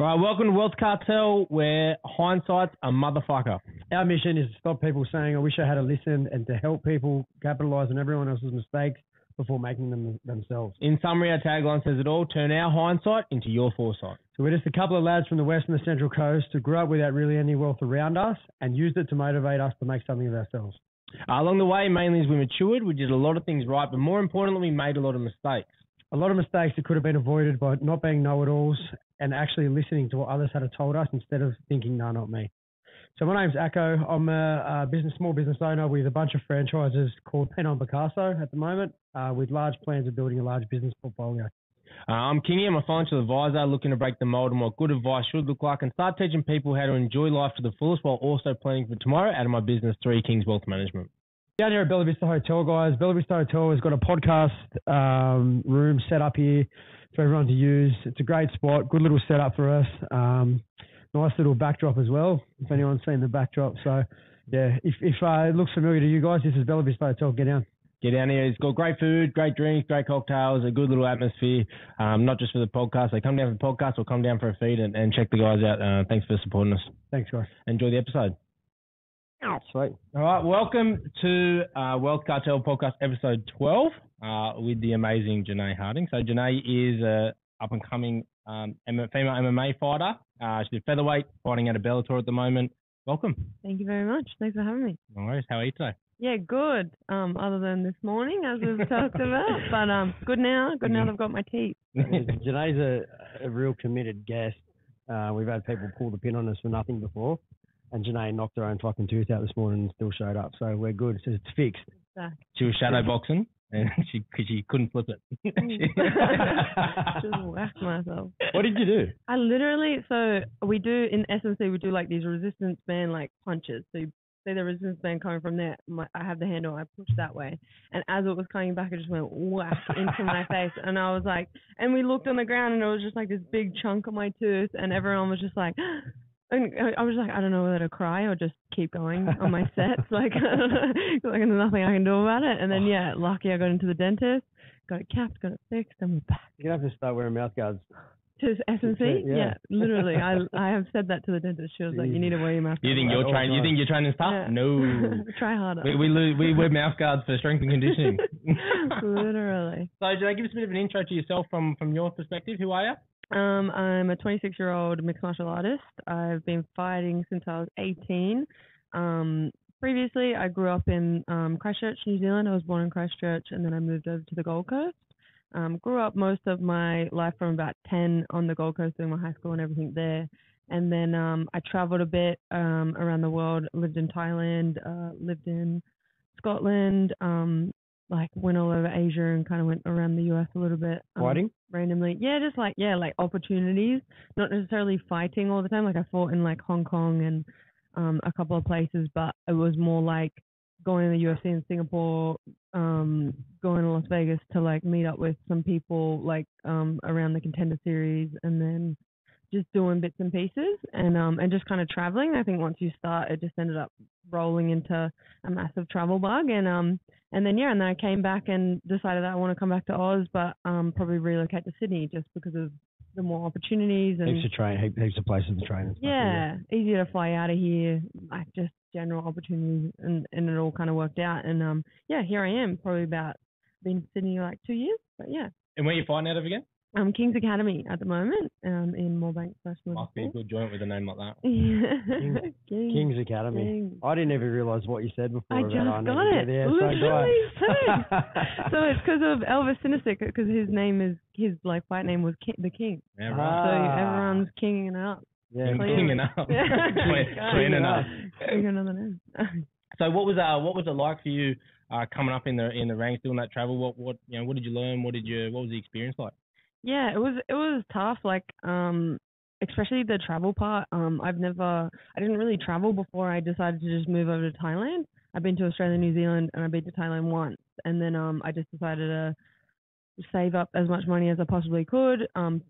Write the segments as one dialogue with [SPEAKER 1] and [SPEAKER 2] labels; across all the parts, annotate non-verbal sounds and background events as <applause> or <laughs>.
[SPEAKER 1] Right, welcome to Wealth Cartel, where hindsight's a motherfucker.
[SPEAKER 2] Our mission is to stop people saying, I wish I had a listen, and to help people capitalize on everyone else's mistakes before making them themselves.
[SPEAKER 1] In summary, our tagline says it all: turn our hindsight into your foresight.
[SPEAKER 2] So we're just a couple of lads from the west and the central coast who grew up without really any wealth around us and used it to motivate us to make something of ourselves.
[SPEAKER 1] Uh, along the way, mainly as we matured, we did a lot of things right, but more importantly, we made a lot of mistakes.
[SPEAKER 2] A lot of mistakes that could have been avoided by not being know-it-alls and actually listening to what others had told us instead of thinking, no, not me. So my name's Acco. I'm a, a business, small business owner with a bunch of franchises called Pinot and Picasso at the moment, uh, with large plans of building a large business portfolio.
[SPEAKER 1] Uh, I'm Kingy. I'm a financial advisor looking to break the mold on what good advice should look like and start teaching people how to enjoy life to the fullest while also planning for tomorrow out of my business, Three Kings Wealth Management.
[SPEAKER 2] Down here at Bella Vista Hotel, guys. Bella Vista Hotel has got a podcast um, room set up here for everyone to use. It's a great spot, good little setup for us. Um, nice little backdrop as well. If anyone's seen the backdrop, so yeah, if if uh, it looks familiar to you guys, this is Bella Vista Hotel. Get down.
[SPEAKER 1] Get down here. It's got great food, great drinks, great cocktails, a good little atmosphere. Um, not just for the podcast. They come down for the podcast or come down for a feed and, and check the guys out. Uh, thanks for supporting us.
[SPEAKER 2] Thanks, guys.
[SPEAKER 1] Enjoy the episode.
[SPEAKER 2] Sweet.
[SPEAKER 1] All right, welcome to uh, Wealth Cartel Podcast episode 12 uh, with the amazing Janay Harding. So Janay is a up and coming um, female MMA fighter. Uh, she's a featherweight fighting at a Bellator at the moment. Welcome.
[SPEAKER 3] Thank you very much. Thanks for having me.
[SPEAKER 1] No worries. How are you today?
[SPEAKER 3] Yeah, good. Um, other than this morning, as we've talked <laughs> about, but um, good now. Good now. I've got my teeth. <laughs>
[SPEAKER 2] Janay's a, a real committed guest. Uh, we've had people pull the pin on us for nothing before, and Janay knocked her own fucking tooth out this morning and still showed up. So we're good. So it's fixed.
[SPEAKER 3] Back.
[SPEAKER 1] She was shadow boxing and <laughs> she cause she couldn't flip it. <laughs> <laughs>
[SPEAKER 3] Just whacked myself.
[SPEAKER 2] What did you do?
[SPEAKER 3] I literally, so we do in SMC, we do like these resistance band like punches. So you see the resistance band coming from there, my, I have the handle, I push that way, and as it was coming back, it just went whack into my face, and I was like, and we looked on the ground, and it was just like this big chunk of my tooth, and everyone was just like. And I was like, I don't know whether to cry or just keep going on my <laughs> sets. <laughs> Like, <laughs> like there's nothing I can do about it. And then, yeah, lucky I got into the dentist, got it capped, got it fixed, and we're back
[SPEAKER 2] You're gonna have to start wearing mouth guards.
[SPEAKER 3] to SNC.
[SPEAKER 2] Yeah.
[SPEAKER 3] Yeah. literally. I I have said that to the dentist. She was like, you need to wear your mask.
[SPEAKER 1] You think you're trying? You
[SPEAKER 2] right.
[SPEAKER 1] think you're training tough?
[SPEAKER 3] Yeah.
[SPEAKER 1] No.
[SPEAKER 3] Try harder.
[SPEAKER 1] we we, lo- we wear mouth guards for strength and conditioning.
[SPEAKER 3] literally.
[SPEAKER 1] so, Janay, give us a bit of an intro to yourself from from your perspective. Who are you?
[SPEAKER 3] Um, I'm a 26 year old mixed martial artist. I've been fighting since I was 18. Um, previously, I grew up in um, Christchurch, New Zealand. I was born in Christchurch, and then I moved over to the Gold Coast. Um, grew up most of my life from about 10 on the Gold Coast, doing my high school and everything there. And then um, I traveled a bit um, around the world. Lived in Thailand, uh, lived in Scotland. Um, like went all over Asia and kind of went around the US a little bit. Um,
[SPEAKER 2] Fighting?
[SPEAKER 3] randomly. Yeah, just like yeah, like opportunities, not necessarily fighting all the time. Like I fought in like Hong Kong and um a couple of places, but it was more like going to the UFC in Singapore, um, going to Las Vegas to like meet up with some people like um around the contender series and then just doing bits and pieces and um and just kind of traveling. I think once you start it just ended up rolling into a massive travel bug and um and then yeah, and then I came back and decided that I want to come back to Oz, but um probably relocate to Sydney just because of the more opportunities and
[SPEAKER 2] Heaps of train, heaps of places to train. And
[SPEAKER 3] yeah, easier to fly out of here, like just general opportunities, and and it all kind of worked out. And um yeah, here I am, probably about been in Sydney like two years, but yeah,
[SPEAKER 1] And where you fighting out of again?
[SPEAKER 3] Um King's Academy at the moment, um in Moorebank Slash
[SPEAKER 1] Must be a good joint with a name like that. <laughs>
[SPEAKER 3] Yeah, King's,
[SPEAKER 2] King's Academy.
[SPEAKER 3] King's.
[SPEAKER 2] I didn't even realise what you said before.
[SPEAKER 3] I
[SPEAKER 2] about
[SPEAKER 3] just got
[SPEAKER 2] never
[SPEAKER 3] it.
[SPEAKER 2] did. Yeah, so
[SPEAKER 3] Literally
[SPEAKER 2] great. <laughs>
[SPEAKER 3] so it's because of Elvis Sinosic, because his name is his like fight name was Ki- the King,
[SPEAKER 1] Yeah,
[SPEAKER 2] Ah.
[SPEAKER 1] right.
[SPEAKER 3] so everyone's kinging it up.
[SPEAKER 2] yeah,
[SPEAKER 1] King-
[SPEAKER 3] clearly.
[SPEAKER 1] Kinging up. <laughs>
[SPEAKER 3] Yeah.
[SPEAKER 1] Cleaning up.
[SPEAKER 3] Think of another name.
[SPEAKER 1] So what was uh what was it like for you uh coming up in the in the ranks doing that travel? What what you know what did you learn? What did you what was the experience like?
[SPEAKER 3] Yeah, it was it was tough. Like um, especially the travel part. Um, I've never I didn't really travel before I decided to just move over to Thailand. I've been to Australia, New Zealand, and I've been to Thailand once, and then um, I just decided to save up as much money as I possibly could. Um,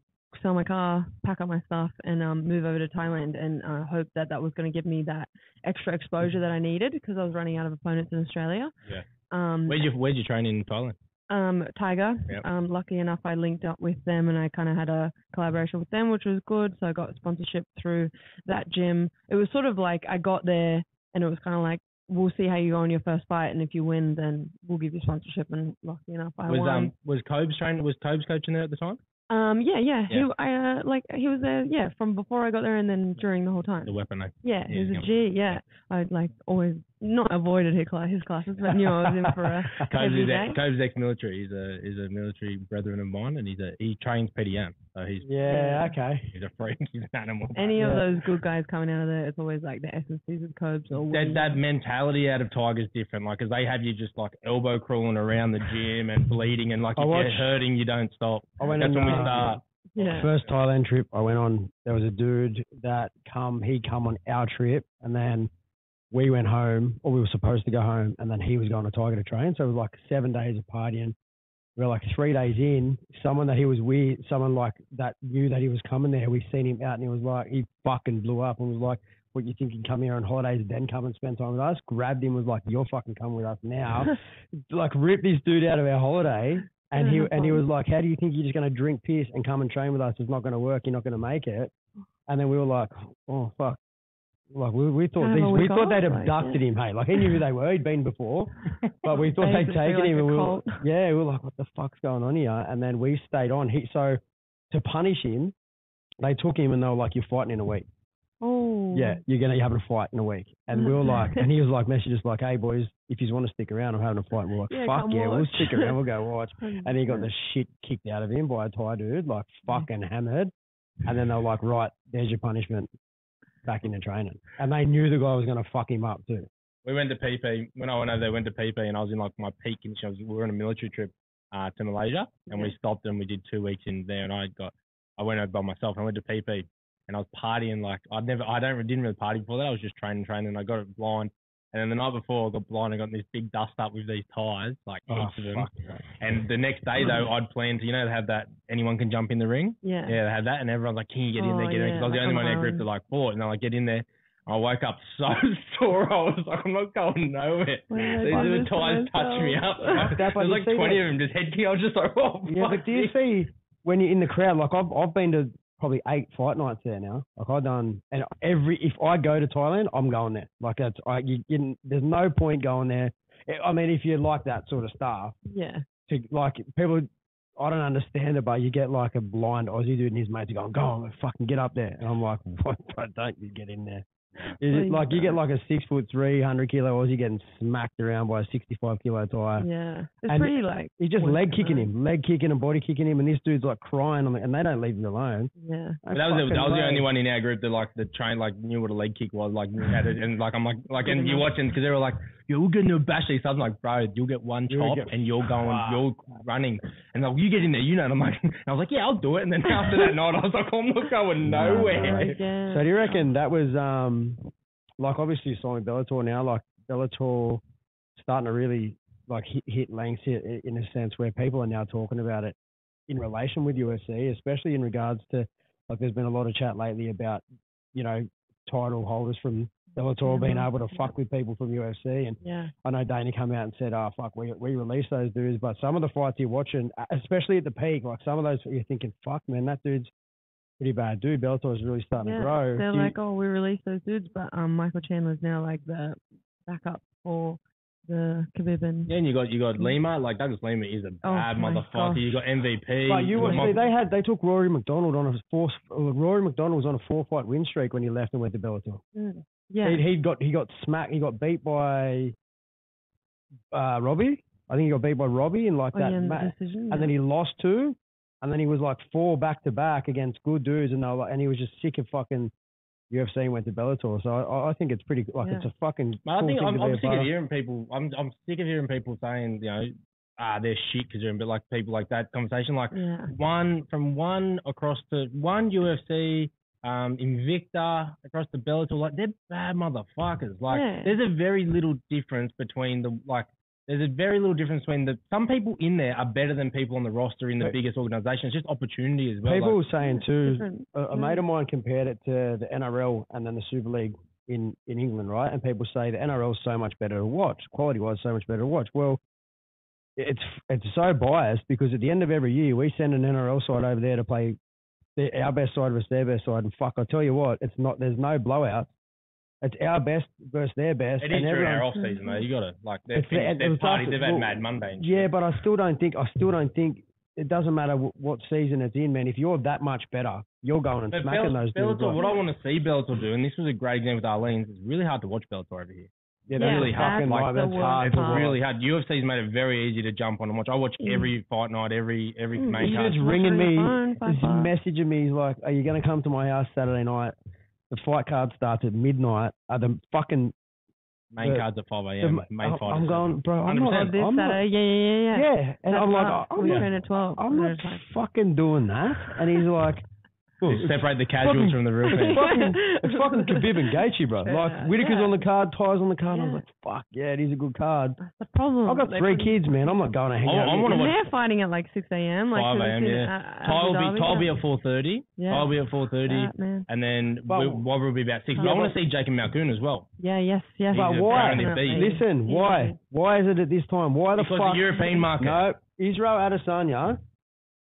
[SPEAKER 3] sell my car, pack up my stuff, and um, move over to Thailand, and uh, hope that that was going to give me that extra exposure that I needed because I was running out of opponents in Australia.
[SPEAKER 1] Yeah.
[SPEAKER 3] Um,
[SPEAKER 1] Where'd you where'd you train in Thailand?
[SPEAKER 3] Um, Tiger.
[SPEAKER 1] Yep.
[SPEAKER 3] Um, lucky enough, I linked up with them and I kind of had a collaboration with them, which was good. So I got sponsorship through that gym. It was sort of like I got there and it was kind of like, we'll see how you go in your first fight, and if you win, then we'll give you sponsorship. And lucky enough, I
[SPEAKER 1] Was
[SPEAKER 3] won.
[SPEAKER 1] um was Cobes training? Was Cobes coaching there at the time?
[SPEAKER 3] Um, yeah, yeah.
[SPEAKER 1] Yeah.
[SPEAKER 3] He, I uh, like he was there, yeah, from before I got there and then during the whole time.
[SPEAKER 1] The weapon. eh?
[SPEAKER 3] Yeah,
[SPEAKER 1] Yeah,
[SPEAKER 3] he was a G. Yeah, I'd like always not avoided his class, his classes, but knew I was in for a <laughs>
[SPEAKER 1] Cobes
[SPEAKER 3] heavy
[SPEAKER 1] is
[SPEAKER 3] day.
[SPEAKER 1] ex, Cobes ex-military. He's a he's a military brethren of mine, and he's a he trains PDM, so he's
[SPEAKER 2] yeah, okay.
[SPEAKER 1] he's a freak. He's an animal.
[SPEAKER 3] Any of those good guys coming out of there, it's always like the SNCs with Cobes or
[SPEAKER 1] that that mentality out of Tiger's different. Like, cause they have you just like elbow crawling around the gym and bleeding, and like
[SPEAKER 2] I
[SPEAKER 1] if you're hurting, you don't stop.
[SPEAKER 2] I went
[SPEAKER 1] That's
[SPEAKER 2] on,
[SPEAKER 1] when we
[SPEAKER 2] uh,
[SPEAKER 1] start.
[SPEAKER 3] yeah.
[SPEAKER 2] First Thailand trip I went on, there was a dude that come he come on our trip and then we went home or we were supposed to go home and then he was going to Tiger to train. So it was like seven days of partying. We were like three days in, someone that he was with, someone like that knew that he was coming there. We seen him out and he was like he fucking blew up and was like, What you think you come here on holidays then come and spend time with us? Grabbed him, was like, You're fucking coming with us now. <laughs> like ripped this dude out of our holiday. And he and he
[SPEAKER 3] mm-hmm.
[SPEAKER 2] was like, "How do you think you're just going to drink piss and come and train with us? It's not going to work. You're not going to make it." And then we were like, "Oh fuck!" Like we, we thought these, we thought they'd abducted him. Hey, like he knew who they were. He'd been before, <laughs> but we thought they'd taken
[SPEAKER 3] like
[SPEAKER 2] him. And we were, <laughs> yeah, we were like, "What the fuck's going on here?" And then we stayed on. He so to punish him, they took him and they were like, "You're fighting in a week."
[SPEAKER 3] oh.
[SPEAKER 2] Yeah, you're gonna you're having a fight in a week. And we were like, and he was like, message us like, "Hey boys, if you want to stick around, I'm having a fight." And we're like,
[SPEAKER 3] Yeah,
[SPEAKER 2] "Fuck yeah, we'll stick around. We'll go <laughs> watch." and he got the shit kicked out of him by a Thai dude, like fucking hammered. And then they were like, right, there's your punishment, back into training. And they knew the guy was going to fuck him up too.
[SPEAKER 1] We went to Phi Phi when I went over there. Went to Phi Phi, and I was in like my peak condition. I was, we were on a military trip uh, to Malaysia, and we stopped and we did two weeks in there. And I got, I went over by myself. and I went to Phi Phi, and I was partying like I'd never, I don't, didn't really party before that. I was just training, training. And I got it blind, and then the night before I got blind. I got this big dust up with these Thais, like
[SPEAKER 2] Oh,
[SPEAKER 1] heaps of them. And the next day though, I'd planned to, you know, have that anyone can jump in the ring.
[SPEAKER 3] Yeah.
[SPEAKER 1] Yeah, they had that, and everyone's like, "Can you get in there?
[SPEAKER 3] Oh,
[SPEAKER 1] Get in there?" 'Cause I was
[SPEAKER 3] yeah,
[SPEAKER 1] the only one in that group
[SPEAKER 3] the
[SPEAKER 1] that like fought, and they're like, "Get in there." I woke up so <laughs> sore. I was like, "I'm not going nowhere."
[SPEAKER 3] Why did
[SPEAKER 1] These
[SPEAKER 3] do
[SPEAKER 1] are the
[SPEAKER 3] this to
[SPEAKER 1] Thais touched me up. There's like 20
[SPEAKER 2] that-
[SPEAKER 1] of them just head kicking. I was just like, "Oh,
[SPEAKER 2] Yeah,
[SPEAKER 1] fuck
[SPEAKER 2] but do you see when you're in the crowd? Like I've I've been to probably eight fight nights there now. Like I've done, and every if I go to Thailand, I'm going there. Like that's I you, you there's no point going there. I mean, if you like that sort of stuff,
[SPEAKER 3] Yeah.
[SPEAKER 2] to like people. I don't understand it, but you get like a blind Aussie dude and his mates going, "Go on, fucking get up there," and I'm like, <laughs> "What? Don't you get in there?" Is it like you get like a six foot three hundred kilo Aussie getting smacked around by a sixty five kilo Thai.
[SPEAKER 3] Yeah. It's
[SPEAKER 2] And
[SPEAKER 3] pretty like.
[SPEAKER 2] He's just leg kicking
[SPEAKER 3] westernized.
[SPEAKER 2] him, leg kicking and body kicking him, and this dude's like crying on the, and they don't leave him alone.
[SPEAKER 3] Yeah.
[SPEAKER 1] But that was it. I was the only one in our group that like the train like knew what a leg kick was, like knew how to, and like I'm like like and you're watching because they were like, "Yo, we're gonna bash these." I'm like, "Bro, you'll get one
[SPEAKER 2] You'll
[SPEAKER 1] chop
[SPEAKER 2] get
[SPEAKER 1] and you're going,
[SPEAKER 2] fucked.
[SPEAKER 1] you're running," and like, "You get in there, you know." And I'm like, and <laughs> I was like, "Yeah, I'll do it." And then <laughs> after that night, I was like, "I'm not going nowhere."
[SPEAKER 3] Again. <laughs>
[SPEAKER 2] So do you reckon that was um like obviously you're signing Bellator now, like Bellator starting to really like hit, hit lengths here in a sense where people are now talking about it in relation with UFC, especially in regards to like there's been a lot of chat lately about you know title holders from Bellator being
[SPEAKER 3] Mhm.
[SPEAKER 2] able to fuck with people from UFC and
[SPEAKER 3] Yeah.
[SPEAKER 2] I know Dana come out and said, "Oh fuck, we we released those dudes." But some of the fights you're watching, uh, especially at the peak, like some of those you're thinking, "Fuck, man, that dude's pretty bad dude." Bellator's really starting
[SPEAKER 3] yeah.
[SPEAKER 2] to grow.
[SPEAKER 3] They're
[SPEAKER 2] Do you-
[SPEAKER 3] like, oh, we released those dudes, but um, Michael Chandler's now like the backup for the Khabib and
[SPEAKER 1] Yeah, and you got you got Lima, like Douglas Lima is a
[SPEAKER 3] Oh
[SPEAKER 1] bad
[SPEAKER 3] my
[SPEAKER 1] motherfucker.
[SPEAKER 3] gosh.
[SPEAKER 1] You got MVP.
[SPEAKER 2] But you
[SPEAKER 1] got
[SPEAKER 2] will
[SPEAKER 1] Mon-
[SPEAKER 2] see, they had they took Rory MacDonald on a four. Rory MacDonald was on a four fight win streak when he left and went to Bellator.
[SPEAKER 3] Mm. Yeah.
[SPEAKER 2] He, he got he got smacked. He got beat by uh, Robbie. I think he got beat by Robbie in like
[SPEAKER 3] oh,
[SPEAKER 2] that
[SPEAKER 3] yeah, in the
[SPEAKER 2] match.
[SPEAKER 3] decision.
[SPEAKER 2] and then he lost two, and then he was like four back to back against good dudes, and they were like, and he was just sick of fucking UFC and went to Bellator. So I, I think it's pretty like
[SPEAKER 3] Yeah.
[SPEAKER 2] it's a fucking.
[SPEAKER 1] But I
[SPEAKER 2] cool
[SPEAKER 1] think
[SPEAKER 2] thing
[SPEAKER 1] I'm,
[SPEAKER 2] to
[SPEAKER 1] I'm sick of
[SPEAKER 2] of.
[SPEAKER 1] hearing people. I'm I'm sick of hearing people saying, you know, ah, they're shit because they're, but like people like that conversation. Like
[SPEAKER 3] yeah.
[SPEAKER 1] one from one across to one UFC, um, Invicta across the Bellator, like they're bad motherfuckers. Like
[SPEAKER 3] Yeah.
[SPEAKER 1] there's a very little difference between the like. There's a very little difference between the some people in there are better than people on the roster in the
[SPEAKER 2] But-
[SPEAKER 1] biggest organization. It's just opportunity as well.
[SPEAKER 2] People
[SPEAKER 1] like,
[SPEAKER 2] were saying too. A, a mate of mine compared it to the NRL and then the Super League in in England, right? And people say the NRL is so much better to watch, quality wise, so much better to watch. Well, it's it's so biased because at the end of every year we send an NRL side over there to play our best side versus their best side, and fuck, I tell you what, it's not. There's no blowouts. It's our best versus their best.
[SPEAKER 1] It is
[SPEAKER 2] and
[SPEAKER 1] during our off season though. You gotta like they've, finished,
[SPEAKER 2] was
[SPEAKER 1] partied, they've had
[SPEAKER 2] well,
[SPEAKER 1] Mad Monday.
[SPEAKER 2] Yeah, but I still don't think. I still don't think it doesn't matter wh- what season it's in, man. If you're that much better, you're going and
[SPEAKER 1] But
[SPEAKER 2] smacking
[SPEAKER 1] Bell-
[SPEAKER 2] those dudes.
[SPEAKER 1] Bellator,
[SPEAKER 2] like-
[SPEAKER 1] what I want to see Bellator do, and this was a great game with Arlene's, it's really hard to watch Bellator over here.
[SPEAKER 2] Yeah,
[SPEAKER 3] Yeah,
[SPEAKER 1] really hard.
[SPEAKER 2] fucking
[SPEAKER 1] Like,
[SPEAKER 2] right, that's hard.
[SPEAKER 1] It's
[SPEAKER 3] part.
[SPEAKER 1] really hard. UFC's made it very easy to jump on and watch. I watch
[SPEAKER 3] Mm.
[SPEAKER 1] every fight night, every every
[SPEAKER 3] Mm,
[SPEAKER 1] main
[SPEAKER 3] you
[SPEAKER 1] card.
[SPEAKER 2] He's
[SPEAKER 3] Watch
[SPEAKER 2] ringing me,
[SPEAKER 3] phone, five
[SPEAKER 2] he's messaging me. He's like, "Are you going to come to my house Saturday night? The fight card starts at midnight. Are the fucking
[SPEAKER 1] Main
[SPEAKER 2] the-
[SPEAKER 1] cards at 5 a.m. main fight.
[SPEAKER 2] I'm
[SPEAKER 1] at
[SPEAKER 2] going, bro. I'm not.
[SPEAKER 1] 100%.
[SPEAKER 3] Oh, this
[SPEAKER 2] I'm not,
[SPEAKER 3] Saturday, yeah, yeah, yeah, yeah.
[SPEAKER 2] yeah, and
[SPEAKER 3] That's
[SPEAKER 2] I'm like,
[SPEAKER 3] us.
[SPEAKER 2] I'm
[SPEAKER 3] we
[SPEAKER 2] not,
[SPEAKER 3] train at twelve.
[SPEAKER 2] I'm not fucking doing that. And he's like,
[SPEAKER 1] seven.
[SPEAKER 2] "Look,
[SPEAKER 1] Separate the casuals
[SPEAKER 2] fucking-
[SPEAKER 1] from the real
[SPEAKER 2] it's
[SPEAKER 1] fans.
[SPEAKER 2] fucking, <laughs> it's fucking Khabib and Gaethje, bro. Like Whittaker's
[SPEAKER 3] yeah.
[SPEAKER 2] on the card, Tai's on the card. I
[SPEAKER 3] Yeah.
[SPEAKER 2] was like, fuck yeah, it is a good card.
[SPEAKER 3] The problem.
[SPEAKER 2] I've got
[SPEAKER 3] They
[SPEAKER 2] three
[SPEAKER 3] put-
[SPEAKER 2] kids, man. I'm not going to hang
[SPEAKER 1] I-
[SPEAKER 2] out.
[SPEAKER 1] I
[SPEAKER 2] with
[SPEAKER 1] wanna
[SPEAKER 2] you.
[SPEAKER 3] And
[SPEAKER 1] watch-
[SPEAKER 3] they're fighting at like six a.m. Like
[SPEAKER 1] 5
[SPEAKER 3] 'cause
[SPEAKER 1] a.m. Yeah.
[SPEAKER 3] uh,
[SPEAKER 1] Tai will be Tai will be at 4:30.
[SPEAKER 3] Yeah.
[SPEAKER 1] Tai will be at 4:30,
[SPEAKER 3] That, man.
[SPEAKER 1] and then
[SPEAKER 2] But-
[SPEAKER 1] we- Wobber will be about six. But I want to see Jake and Malkoun as well.
[SPEAKER 3] Yeah, yes, yes.
[SPEAKER 2] But why?
[SPEAKER 1] pound of beef.
[SPEAKER 3] Definitely.
[SPEAKER 2] Listen, why? Why is it at this time? Why the fuck?
[SPEAKER 1] Because
[SPEAKER 2] fuck?
[SPEAKER 1] the European market.
[SPEAKER 2] No, Israel Adesanya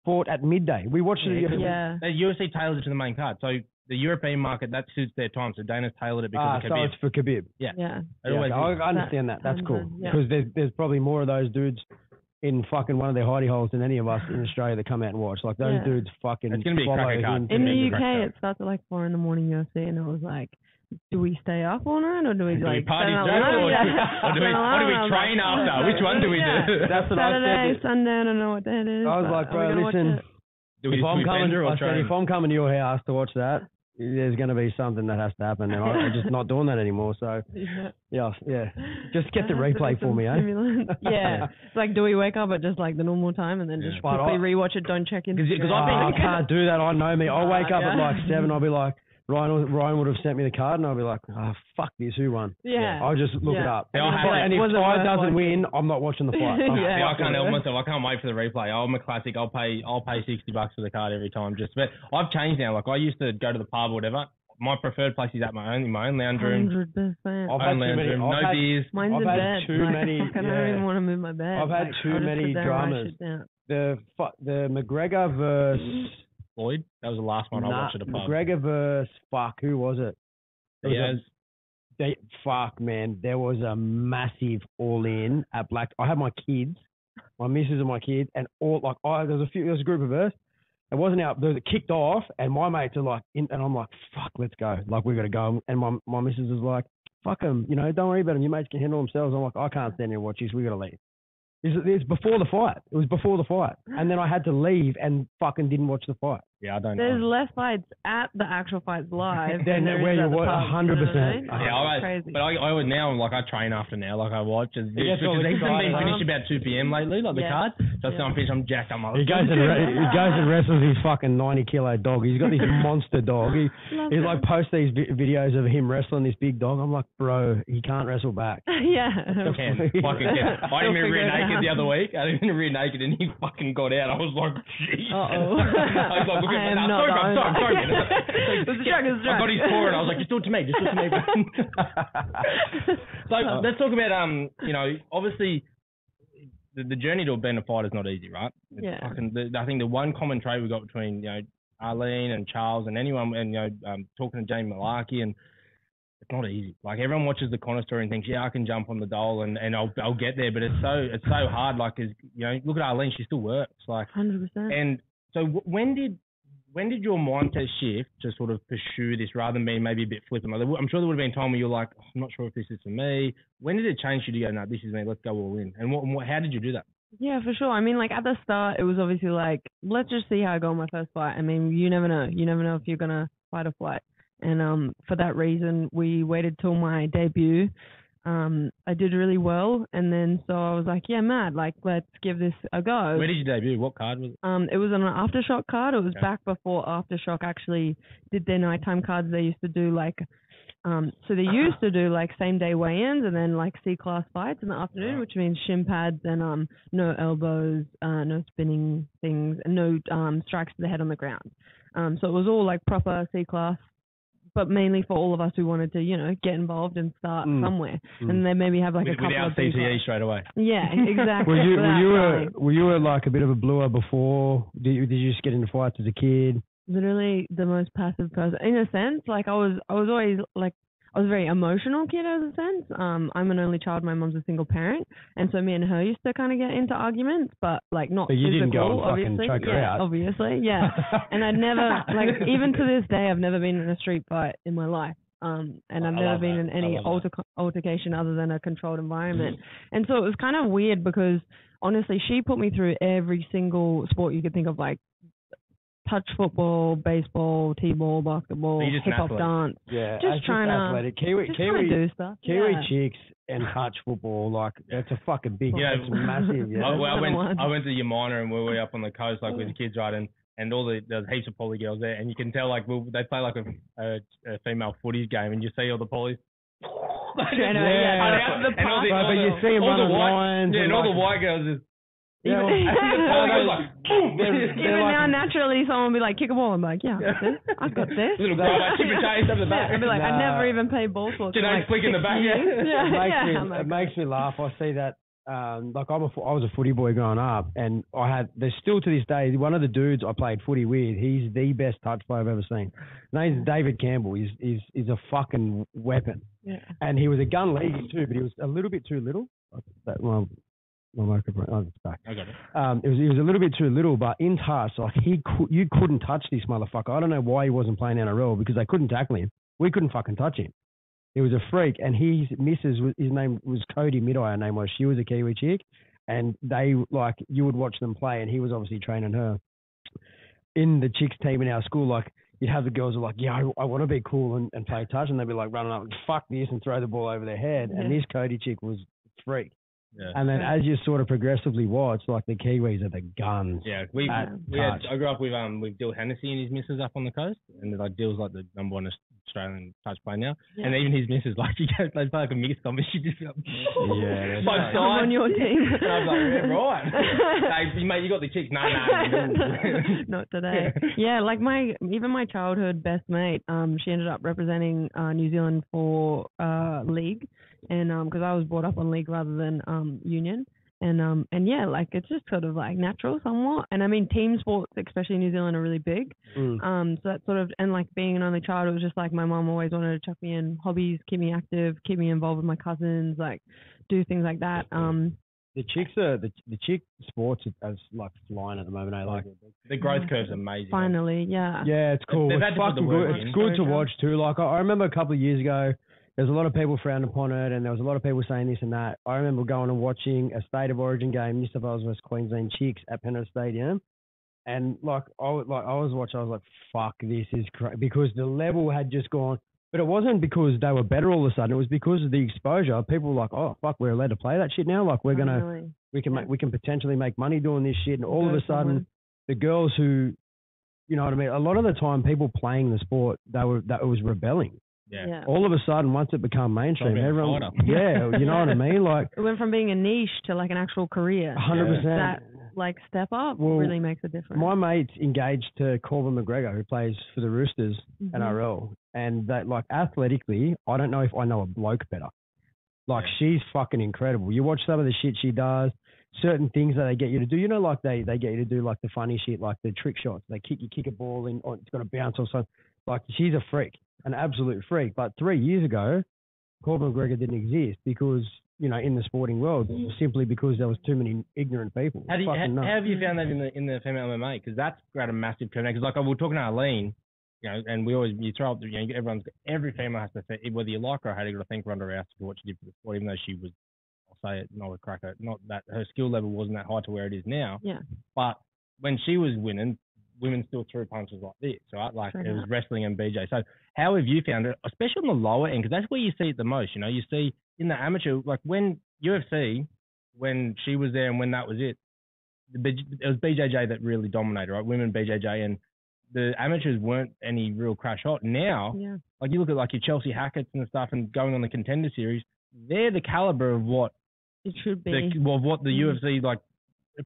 [SPEAKER 2] fought at midday. We watched
[SPEAKER 1] Yeah,
[SPEAKER 2] it.
[SPEAKER 1] 'cause
[SPEAKER 3] Yeah. <laughs>
[SPEAKER 1] The UFC tailors it to the main card. So the European market that suits their time. So Dana's tailored it because
[SPEAKER 2] Ah,
[SPEAKER 1] of
[SPEAKER 2] so it's for Khabib.
[SPEAKER 1] Yeah.
[SPEAKER 3] Yeah.
[SPEAKER 2] Yeah,
[SPEAKER 1] always
[SPEAKER 2] okay. I I understand that. That's cool
[SPEAKER 3] Yeah.
[SPEAKER 2] because there's there's probably more of those dudes in fucking one of their hidey holes than any of us in Australia that come out and watch. Like those
[SPEAKER 3] Yeah.
[SPEAKER 2] dudes fucking
[SPEAKER 1] It's gonna be a cracker card.
[SPEAKER 2] him
[SPEAKER 3] In the UK, it starts at like four in the morning UFC, and it was like, do we stay up all night or do we
[SPEAKER 1] Do we
[SPEAKER 3] like
[SPEAKER 1] party
[SPEAKER 3] set an
[SPEAKER 1] or, <laughs> or do we, or do we
[SPEAKER 3] alarm, and I was <laughs>
[SPEAKER 1] train
[SPEAKER 3] like,
[SPEAKER 1] after?
[SPEAKER 3] "Oh,
[SPEAKER 1] Which one do we
[SPEAKER 3] yeah.
[SPEAKER 1] do?
[SPEAKER 2] That's what I
[SPEAKER 3] Saturday,
[SPEAKER 2] said.
[SPEAKER 3] Sunday, I don't know what day it is.
[SPEAKER 2] I was like, bro,
[SPEAKER 3] we gonna watch
[SPEAKER 2] listen.
[SPEAKER 1] Do we,
[SPEAKER 2] if
[SPEAKER 1] do
[SPEAKER 2] I'm coming,
[SPEAKER 1] or
[SPEAKER 2] I said, if I'm coming to your house to watch that, there's going to be something that has to happen, <laughs> and I- I'm just not doing that anymore. So
[SPEAKER 3] Yeah.
[SPEAKER 2] yeah, yeah, just get the
[SPEAKER 3] There has to be
[SPEAKER 2] replay for me, eh?
[SPEAKER 3] yeah. It's like, do we wake up at just like the normal time and then just
[SPEAKER 1] Yeah.
[SPEAKER 3] Quickly
[SPEAKER 2] I-
[SPEAKER 3] rewatch it? Don't check in.
[SPEAKER 1] Because- 'cause
[SPEAKER 2] Oh,
[SPEAKER 1] I've
[SPEAKER 2] I can't do that. I know me. I'll wake up at like seven. I'll be like, Ryan, Ryan would have sent me the card, and I'd be like, oh, fuck this. Who won?
[SPEAKER 3] Yeah.
[SPEAKER 2] I'll just look it
[SPEAKER 3] Yeah.
[SPEAKER 2] up.
[SPEAKER 1] Yeah, I'll
[SPEAKER 2] and if
[SPEAKER 3] Was it
[SPEAKER 2] Tai
[SPEAKER 3] worth
[SPEAKER 2] doesn't
[SPEAKER 3] watching?
[SPEAKER 2] win, I'm not watching the fight. <laughs>
[SPEAKER 3] Yeah.
[SPEAKER 2] I'm
[SPEAKER 1] Yeah, I
[SPEAKER 2] fucking
[SPEAKER 1] can't help myself. I can't wait for the replay. I'm a classic. I'll pay. I'll pay sixty bucks for the card every time. Just, but I've changed now. Like I used to go to the pub or whatever. My preferred place is at my own, my own lounge room,
[SPEAKER 3] Hundred percent.
[SPEAKER 2] I've had
[SPEAKER 1] own
[SPEAKER 2] too
[SPEAKER 1] lounge
[SPEAKER 2] many-
[SPEAKER 1] room,
[SPEAKER 2] I've
[SPEAKER 1] no
[SPEAKER 2] had-
[SPEAKER 1] beers.
[SPEAKER 3] Mine's
[SPEAKER 2] I've
[SPEAKER 3] in
[SPEAKER 2] had
[SPEAKER 3] bed.
[SPEAKER 2] too
[SPEAKER 3] like,
[SPEAKER 2] many-
[SPEAKER 3] fuck, I don't
[SPEAKER 2] yeah.
[SPEAKER 3] even want to move my bed.
[SPEAKER 2] I've had
[SPEAKER 3] Like,
[SPEAKER 2] too
[SPEAKER 3] I'll just
[SPEAKER 2] many
[SPEAKER 3] sit there and write
[SPEAKER 2] dramas.
[SPEAKER 3] shit down.
[SPEAKER 2] The fu- the McGregor versus
[SPEAKER 1] Floyd. That was the last one I watched at a pub.
[SPEAKER 2] McGregor versus fuck. Who was it? It was a- they, fuck man, there was a massive all in at Black. I had my kids, my missus and my kids, and all like I there was a few there was a group of us. It wasn't out. There was, it kicked off, and my mates are like, in, and I'm like, fuck, let's go. Like we got to go. And my my missus is like, fuck them, you know, don't worry about them. Your mates can handle themselves. I'm like, I can't stand here and watch this. We got to leave. It's, it's before the fight. It was before the fight, and then I had to leave and fucking didn't watch the fight.
[SPEAKER 1] Yeah, I don't
[SPEAKER 3] There's
[SPEAKER 1] know.
[SPEAKER 3] less fights at the actual fights live
[SPEAKER 2] Then <laughs>
[SPEAKER 3] than there
[SPEAKER 2] where
[SPEAKER 3] is
[SPEAKER 2] you
[SPEAKER 3] at the
[SPEAKER 2] wa-
[SPEAKER 3] pub, you know
[SPEAKER 2] 100%.
[SPEAKER 3] what I mean?
[SPEAKER 2] Yeah,
[SPEAKER 1] Yeah, I,
[SPEAKER 3] crazy.
[SPEAKER 1] but I, I would now like I train after now, like I watch. It's,
[SPEAKER 2] He gets all
[SPEAKER 1] because these haven't been
[SPEAKER 2] excited.
[SPEAKER 1] finished about two p.m. lately, like the
[SPEAKER 3] Yeah.
[SPEAKER 1] cards. So
[SPEAKER 3] Yeah.
[SPEAKER 1] I'm finished. I'm jacked. I'm like,
[SPEAKER 2] He goes and re- he goes and wrestles his fucking ninety kilo dog. He's got this <laughs> monster dog. He
[SPEAKER 3] Love
[SPEAKER 2] he like posts these vi- videos of him wrestling this big dog. I'm like, bro, he can't wrestle back. <laughs>
[SPEAKER 3] yeah.
[SPEAKER 1] can, fucking can. I
[SPEAKER 3] He'll
[SPEAKER 1] didn't even
[SPEAKER 3] figure
[SPEAKER 1] rear
[SPEAKER 3] it
[SPEAKER 1] naked
[SPEAKER 3] out.
[SPEAKER 1] the other week. I didn't even rear naked, and he fucking got out. I was like, jeez.
[SPEAKER 3] Uh-oh. <laughs>
[SPEAKER 1] I was like, look
[SPEAKER 3] I
[SPEAKER 1] at
[SPEAKER 3] am
[SPEAKER 1] that.
[SPEAKER 3] not
[SPEAKER 1] Sorry, bro, sorry, sorry,
[SPEAKER 3] owner.
[SPEAKER 1] man. <laughs>
[SPEAKER 3] It's a joke, it's a joke.
[SPEAKER 1] his paw, and I was like, just do it to me, just do it to me. <laughs> so let's talk about um, you know, obviously. The, the journey to being a fighter is not easy, right? It's
[SPEAKER 3] Yeah.
[SPEAKER 1] Fucking, the, I think the one common trait we got between you know Arlene and Charles and anyone, and you know, um, talking to Jamie Mullarkey, and it's not easy. Like everyone watches the Conor story and thinks, yeah, I can jump on the dole and, and I'll I'll get there, but it's so it's so hard. Like, 'cause, you know, look at Arlene, she still works. Like,
[SPEAKER 3] Hundred percent.
[SPEAKER 1] and so w- when did when did your mindset shift to sort of pursue this rather than being maybe a bit flippant? Like, there w- I'm sure there would have been a time where you're like, "Oh, I'm not sure if this is for me. When did it change you to go, no, this is me, let's go all in? And what, what how did you do that?
[SPEAKER 3] Yeah, for sure. I mean, like at the start, it was obviously like, let's just see how I go in my first fight. I mean, you never know. You never know if you're gonna fight or flight. And um, for that reason, we waited till my debut. Um, I did really well, and then so I was like, yeah, mad. Like, let's give this a go.
[SPEAKER 1] Where did you debut? What card was it?
[SPEAKER 3] Um, it was on an aftershock card. It was
[SPEAKER 1] Okay.
[SPEAKER 3] back before aftershock actually did their nighttime cards. They used to do like, um, so they used to do like same day weigh-ins and then like C class fights in the afternoon,
[SPEAKER 1] Right.
[SPEAKER 3] which means shin pads and um, no elbows, uh, no spinning things, and no um strikes to the head on the ground. Um, so it was all like proper C class but mainly for all of us who wanted to, you know, get involved and start
[SPEAKER 2] Mm.
[SPEAKER 3] somewhere,
[SPEAKER 2] Mm.
[SPEAKER 3] and then maybe have like a couple
[SPEAKER 1] without
[SPEAKER 3] of big
[SPEAKER 1] CTE straight away.
[SPEAKER 3] Yeah, <laughs> exactly.
[SPEAKER 2] Were you were you
[SPEAKER 3] trying.
[SPEAKER 2] a were you a, like a bit of a bluer before? Did you, did you just get into fights as a kid?
[SPEAKER 3] literally the most passive person in a sense like i was i was always like i was a very emotional kid as a sense. Um i'm an only child my mom's a single parent. And so me and her used to kind of get into arguments but like not
[SPEAKER 2] But you
[SPEAKER 3] physical
[SPEAKER 2] didn't go
[SPEAKER 3] obviously. yeah
[SPEAKER 2] out.
[SPEAKER 3] obviously yeah. <laughs> And i'd never like even to this day i've never been in a street fight in my life. Um and i've
[SPEAKER 1] I
[SPEAKER 3] never been
[SPEAKER 1] that.
[SPEAKER 3] in any alter- altercation other than a controlled environment. And so it was kind of weird because honestly she put me through every single sport you could think of like touch football, baseball, t-ball, basketball,
[SPEAKER 1] So
[SPEAKER 3] hip hop dance.
[SPEAKER 2] Yeah,
[SPEAKER 3] Just
[SPEAKER 2] as
[SPEAKER 3] trying to-
[SPEAKER 2] athletic. Kiwi
[SPEAKER 3] Just trying to
[SPEAKER 2] Kiwi
[SPEAKER 3] do stuff.
[SPEAKER 2] Kiwi
[SPEAKER 3] yeah.
[SPEAKER 2] chicks and touch football like that's a fucking big.
[SPEAKER 1] Yeah.
[SPEAKER 2] that's massive. <laughs> Yeah.
[SPEAKER 1] I, well, I went. I went to Yamana and we were up on the coast like with the kids right and and all the there's heaps of poly girls there and you can tell like we'll, they play like a, a, a female footies game and you see all the polys. <laughs>
[SPEAKER 3] Straight away, yeah.
[SPEAKER 1] And
[SPEAKER 3] The
[SPEAKER 1] and the,
[SPEAKER 2] Right, but
[SPEAKER 1] the-
[SPEAKER 2] you see 'em
[SPEAKER 1] all the white,
[SPEAKER 2] lines
[SPEAKER 1] yeah,
[SPEAKER 2] and
[SPEAKER 1] and all the white girls just
[SPEAKER 2] Yeah, well,
[SPEAKER 3] Even-
[SPEAKER 1] and the poly girls like boom.
[SPEAKER 2] They're- they're
[SPEAKER 3] now,
[SPEAKER 2] like-
[SPEAKER 3] naturally, someone will be like, kick a ball. I'm like, yeah, I got this. I got <laughs> this.
[SPEAKER 1] Little grab out, chip and chase up the back.
[SPEAKER 3] I'd be like, I never even played ball sports. I'm
[SPEAKER 1] Janay's
[SPEAKER 3] like,
[SPEAKER 1] flicking the back, yeah.
[SPEAKER 3] yeah,
[SPEAKER 2] it makes
[SPEAKER 3] yeah.
[SPEAKER 2] me
[SPEAKER 3] I'm like,
[SPEAKER 2] it makes me laugh. I see that. Um, like I'm a fo- I was a footy boy growing up, and I had there's still to this day one of the dudes I played footy with. He's the best touch player I've ever seen. His name's David Campbell. He's he's he's a fucking weapon,
[SPEAKER 3] yeah.
[SPEAKER 2] and he was a gun leaguer too, but he was a little bit too little. That well, my microphone. Oh, it's back.
[SPEAKER 1] I got it.
[SPEAKER 2] Um, it was he was a little bit too little, but in touch, like he could, you couldn't touch this motherfucker. I don't know why he wasn't playing NRL because they couldn't tackle him. We couldn't fucking touch him. He was a freak, and his missus, his name was Cody Mideye. Her name was. She was a Kiwi chick, and they like you would watch them play, and he was obviously training her. In the chicks team in our school, like you'd have the girls are like, yeah, I, I want to be cool and, and play touch, and they'd be like running up, fuck this, and throw the ball over their head. And this Cody chick was freak.
[SPEAKER 1] Yeah.
[SPEAKER 2] And then as you sort of progressively watch, like the Kiwis are the guns.
[SPEAKER 1] Yeah, we we had. I grew up with um with Dill Hennessy and his missus up on the coast, and like Dill's like the number one Australian touch player now, and even his missus <laughs> like she goes they play like a mixed comp, and she just goes,
[SPEAKER 2] Yeah, that's
[SPEAKER 1] both
[SPEAKER 2] right.
[SPEAKER 1] sides.
[SPEAKER 3] On your team.
[SPEAKER 1] and I was like, yeah, right. <laughs> hey, mate, you got the chicks. No, no, no.
[SPEAKER 3] Not today. Yeah, like my even my childhood best mate, um, she ended up representing uh, New Zealand for uh league, and um, because I was brought up on league rather than um union, and um, and yeah, like it's just sort of like natural somewhat, and I mean team sports, especially in New Zealand, are really big.
[SPEAKER 2] Mm.
[SPEAKER 3] Um, so that sort of and like being an only child, it was just like my mom always wanted to chuck me in hobbies, keep me active, keep me involved with my cousins, like do things like that. Um,
[SPEAKER 2] The chicks are the the chick sports are as like flying at the moment. I like.
[SPEAKER 1] the growth curve's amazing.
[SPEAKER 3] finally, yeah.
[SPEAKER 2] Yeah, it's cool.
[SPEAKER 1] They've
[SPEAKER 2] It's
[SPEAKER 1] had to put the
[SPEAKER 2] fucking good.
[SPEAKER 1] in.
[SPEAKER 2] It's good to watch too. Like I, I remember a couple of years ago, there's a lot of people frowned upon it, and there was a lot of people saying this and that. I remember going and watching a state of origin game, New South Wales versus Queensland Chicks at Penrith Stadium, and like I was like I was watching, I was like, "Fuck, this is crazy," because the level had just gone. But it wasn't because they were better all of a sudden. It was because of the exposure. People were like, "Oh fuck, we're allowed to play that shit now. Like we're gonna, oh,
[SPEAKER 3] Finally.
[SPEAKER 2] we can make, we can potentially make money doing this shit." And all of a sudden,
[SPEAKER 3] somewhere.
[SPEAKER 2] the girls who, you know what I mean. A lot of the time, people playing the sport, they were that was rebelling.
[SPEAKER 1] Yeah.
[SPEAKER 3] yeah.
[SPEAKER 2] All of a sudden, once it became mainstream,
[SPEAKER 1] being a
[SPEAKER 2] everyone, yeah, you know what I mean. <laughs> Like
[SPEAKER 3] It went from being a niche to like an actual career.
[SPEAKER 2] hundred
[SPEAKER 3] That
[SPEAKER 2] percent.
[SPEAKER 3] like step up
[SPEAKER 2] Well,
[SPEAKER 3] really makes a difference.
[SPEAKER 2] My mate's engaged to Corban McGregor, who plays for the Roosters
[SPEAKER 3] Mhm.
[SPEAKER 2] NRL, and that like athletically, I don't know if I know a bloke better. Like
[SPEAKER 1] Yeah.
[SPEAKER 2] she's fucking incredible. You watch some of the shit she does, certain things that they get you to do. You know, like they they get you to do like the funny shit, like the trick shots. They kick you kick a ball in, or it's gonna bounce or something. Like she's a freak, an absolute freak. But three years ago, Corban McGregor didn't exist because you know in the sporting world simply because there was too many ignorant people.
[SPEAKER 1] How, do you, how, how have you found that in the in the female MMA? Because that's got a massive turnout. Because like I was talking to Arlene, you know, and we always you throw up, you know, everyone's every female has to think whether you like her or hate her, you got to thank Ronda Rousey for what she did for the sport, even though she was, I'll say it, not a cracker, not that her skill level wasn't that high to where it is now.
[SPEAKER 3] Yeah.
[SPEAKER 1] But when she was winning, women still threw punches like this, right? Like it was wrestling and BJ. So how have you found it, especially on the lower end? Because that's where you see it the most. You know, you see in the amateur, like when UFC, when she was there and when that was it, the, it was BJJ that really dominated, right? Women BJJ and the amateurs weren't any real crash hot. Now,
[SPEAKER 3] yeah.
[SPEAKER 1] like you look at like your Chelsea Hackett's and stuff, and going on the contender series, they're the caliber of what
[SPEAKER 3] It should be.
[SPEAKER 1] the, well, of what the
[SPEAKER 3] Mm.
[SPEAKER 1] UFC like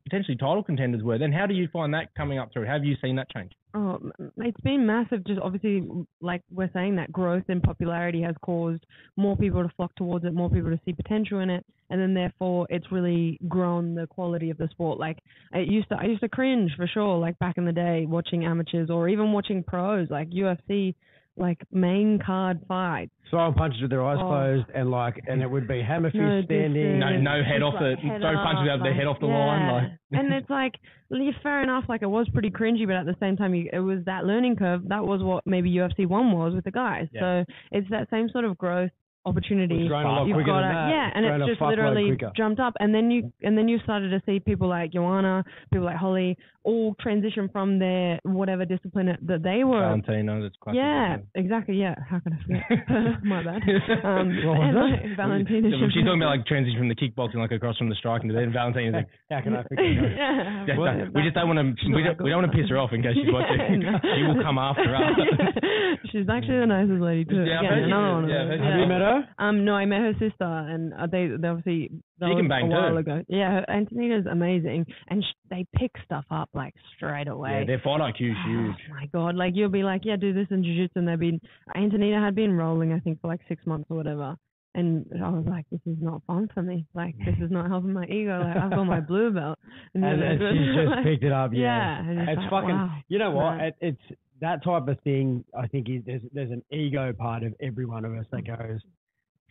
[SPEAKER 1] potentially title contenders were. Then how do you find that coming up through? Have you seen that change?
[SPEAKER 3] Oh, it's been massive. Just obviously, like we're saying, that growth in popularity has caused more people to flock towards it, more people to see potential in it, and then therefore it's really grown the quality of the sport. Like it used to, I used to cringe for sure, like back in the day, watching amateurs or even watching pros, like UFC, like main card fights.
[SPEAKER 2] Throwing punches with their eyes
[SPEAKER 3] Oh.
[SPEAKER 2] closed and like, and it would be hammer fist
[SPEAKER 3] No
[SPEAKER 2] standing.
[SPEAKER 1] No, no head off
[SPEAKER 3] like
[SPEAKER 1] the-
[SPEAKER 3] head
[SPEAKER 1] throw punches
[SPEAKER 3] up,
[SPEAKER 1] without the head off the
[SPEAKER 3] yeah.
[SPEAKER 1] line, like- <laughs>
[SPEAKER 3] and it's like, yeah, fair enough. Like it was pretty cringy, but at the same time, you, it was that learning curve. That was what maybe UFC one was with the guys.
[SPEAKER 1] Yeah.
[SPEAKER 3] So it's that same sort of growth opportunity.
[SPEAKER 2] It's grown a lot
[SPEAKER 3] You've got
[SPEAKER 2] than
[SPEAKER 3] to- yeah, and
[SPEAKER 2] Grown
[SPEAKER 3] it's just literally jumped up, and then you and then you started to see people like Joanna, people like Holly, all transition from their whatever discipline it- that they were.
[SPEAKER 1] Valentino, that's classic.
[SPEAKER 3] yeah, exactly. Yeah, how can I forget? <laughs> <laughs> My bad. Um,
[SPEAKER 2] What was
[SPEAKER 3] and,
[SPEAKER 2] that?
[SPEAKER 3] like, Valentina.
[SPEAKER 1] So she's talking about like transition from the kickboxing like across from the striking to then Valentina's like
[SPEAKER 2] How can I forget? <laughs>
[SPEAKER 3] yeah,
[SPEAKER 1] Yeah,
[SPEAKER 2] Well,
[SPEAKER 1] we just don't want to. We don't, we don't want to piss her off in case she's watching.
[SPEAKER 3] Yeah, no.
[SPEAKER 1] She will come after us.
[SPEAKER 3] Yeah. She's actually the nicest lady too.
[SPEAKER 1] Yeah,
[SPEAKER 3] Again, another one
[SPEAKER 1] yeah, I've
[SPEAKER 3] those.
[SPEAKER 1] heard you-
[SPEAKER 2] Have you met her?
[SPEAKER 3] Um, no, I met her sister, and uh, they they obviously that
[SPEAKER 1] She
[SPEAKER 3] was
[SPEAKER 1] can bang
[SPEAKER 3] a while
[SPEAKER 1] too.
[SPEAKER 3] ago. Yeah, her, Antonina's amazing, and sh- they pick stuff up like straight away.
[SPEAKER 1] Yeah, their fight IQ is huge.
[SPEAKER 3] Oh my god! Like you'll be like, yeah, do this in jiu-jitsu, and they've been Antonina had been rolling, I think, for like six months or whatever. And I was like, this is not fun for me. Like this is not helping my ego. Like I've got my <laughs> blue belt,
[SPEAKER 2] And,
[SPEAKER 3] then
[SPEAKER 2] and she's just picked it up. Yeah.
[SPEAKER 3] And it's
[SPEAKER 2] It's
[SPEAKER 3] like,
[SPEAKER 2] fucking.
[SPEAKER 3] wow.
[SPEAKER 2] You know what? It, it's that type of thing. I think is, there's there's an ego part of every one of us that goes,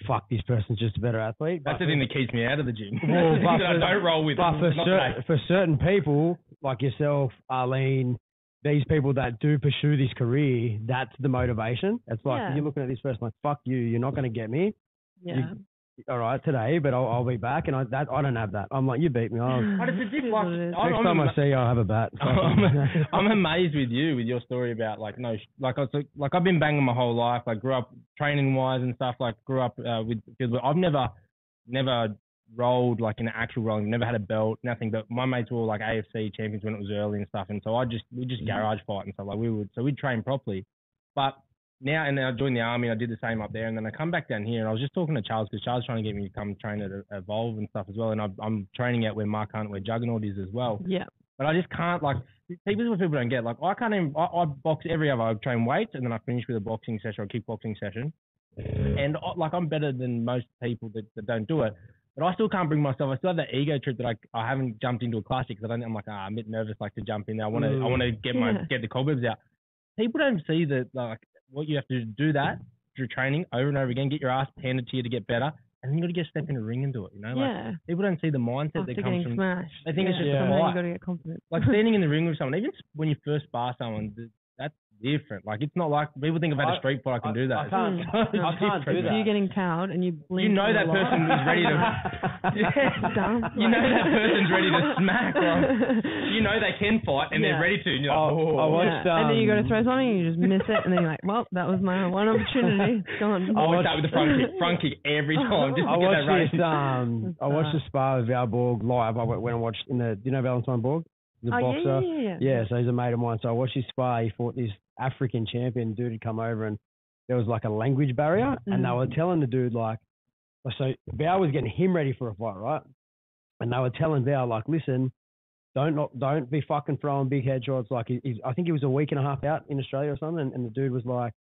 [SPEAKER 2] "Fuck, this person's just a better athlete."
[SPEAKER 1] That's
[SPEAKER 2] But
[SPEAKER 1] the thing that keeps me out of the gym.
[SPEAKER 2] Well, but <laughs>
[SPEAKER 1] I
[SPEAKER 2] for-
[SPEAKER 1] don't roll with.
[SPEAKER 2] But for, cer- for certain people like yourself, Arlene, these people that do pursue this career, that's the motivation. It's like
[SPEAKER 3] Yeah.
[SPEAKER 2] you're looking at this person like, "Fuck you, you're not going to get me."
[SPEAKER 3] yeah.
[SPEAKER 2] All right, today, but I'll, I'll be back, and I that I don't have that. I'm like, you beat me. I'll,
[SPEAKER 1] But it's a
[SPEAKER 3] It is
[SPEAKER 1] different.
[SPEAKER 3] what.
[SPEAKER 1] I'm-
[SPEAKER 2] next
[SPEAKER 1] I'm
[SPEAKER 2] time I see you, I'll have a bat.
[SPEAKER 1] I'm, <laughs> I'm amazed with you with your story about like no like I was like, like I've been banging my whole life. Like grew up training wise and stuff. Like grew up uh, with because I've never never rolled like in actual rolling. Never had a belt, nothing. But my mates were all like AFC champions when it was early and stuff. And so I just we just garage fight and stuff. Like we would so we'd train properly. But now and then I joined the army. I did the same up there, and then I come back down here. And I was just talking to Charles because Charles trying to get me to come train at Evolve and stuff as well. And I, I'm training out where Mark Hunt, where Juggernaut is as well.
[SPEAKER 3] Yeah.
[SPEAKER 1] But I just can't like people. What people don't get. Like I can't even. I, I box every other. I train weights and then I finish with a boxing session or a kickboxing session. And I, like I'm better than most people that, that don't do it. But I still can't bring myself. I still have that ego trip that I I haven't jumped into a classic because I don't. I'm like ah, I'm a bit nervous like to jump in there. I want to I
[SPEAKER 2] Mm.
[SPEAKER 1] want to get my
[SPEAKER 3] Yeah. <laughs>
[SPEAKER 1] get the cobwebs out. People don't see that like what you have to do is do that through training over and over again. Get your ass handed to you to get better, and then you got to get step in the ring and do it. You know, like
[SPEAKER 3] yeah.
[SPEAKER 1] people don't see the mindset
[SPEAKER 3] After
[SPEAKER 1] that comes
[SPEAKER 3] getting
[SPEAKER 1] from
[SPEAKER 3] smashed.
[SPEAKER 1] I think it's
[SPEAKER 3] yeah.
[SPEAKER 1] just
[SPEAKER 2] a
[SPEAKER 3] Somehow
[SPEAKER 1] fight.
[SPEAKER 3] you got to get confident.
[SPEAKER 1] like standing in the <laughs> ring with someone, even when you first spar someone, th- that's different. Like it's not like people think if I had a
[SPEAKER 2] I-
[SPEAKER 1] street fight, I can
[SPEAKER 2] I-
[SPEAKER 1] do that.
[SPEAKER 2] I can't-
[SPEAKER 1] It's <laughs>
[SPEAKER 3] I
[SPEAKER 2] can't do that.
[SPEAKER 3] You're getting cowed and you blink. <laughs>
[SPEAKER 1] You know that person
[SPEAKER 3] like-
[SPEAKER 1] is ready to.
[SPEAKER 3] Dumb.
[SPEAKER 1] You know that person's ready to smack. Like, <laughs> you know they can fight and
[SPEAKER 3] Yeah.
[SPEAKER 1] they're ready to. And you're like, oh.
[SPEAKER 2] I watched,
[SPEAKER 3] yeah. and then you go to
[SPEAKER 2] um,
[SPEAKER 3] throw something and you just miss it, and then you're like, well, that was my one opportunity. It's gone.
[SPEAKER 1] I always start with the front kick, front kick every time just to
[SPEAKER 2] I
[SPEAKER 1] get that
[SPEAKER 2] watched
[SPEAKER 1] range.
[SPEAKER 2] this. Um, I watched the spar with Val Borg live. I went went and watched in the. Do you know Valentine Borg? The
[SPEAKER 3] oh,
[SPEAKER 2] boxer.
[SPEAKER 3] yeah, yeah,
[SPEAKER 2] Yeah, so he's a mate of mine. So I watched his spar. He fought this African champion. Dude had come over and there was like a language barrier, and they
[SPEAKER 3] Mm.
[SPEAKER 2] were telling the dude like, so Val was getting him ready for a fight, right? And they were telling Val like, listen, don't not don't be fucking throwing big headshots. Like he, he's, I think he was a week and a half out in Australia or something, and, and the dude was like,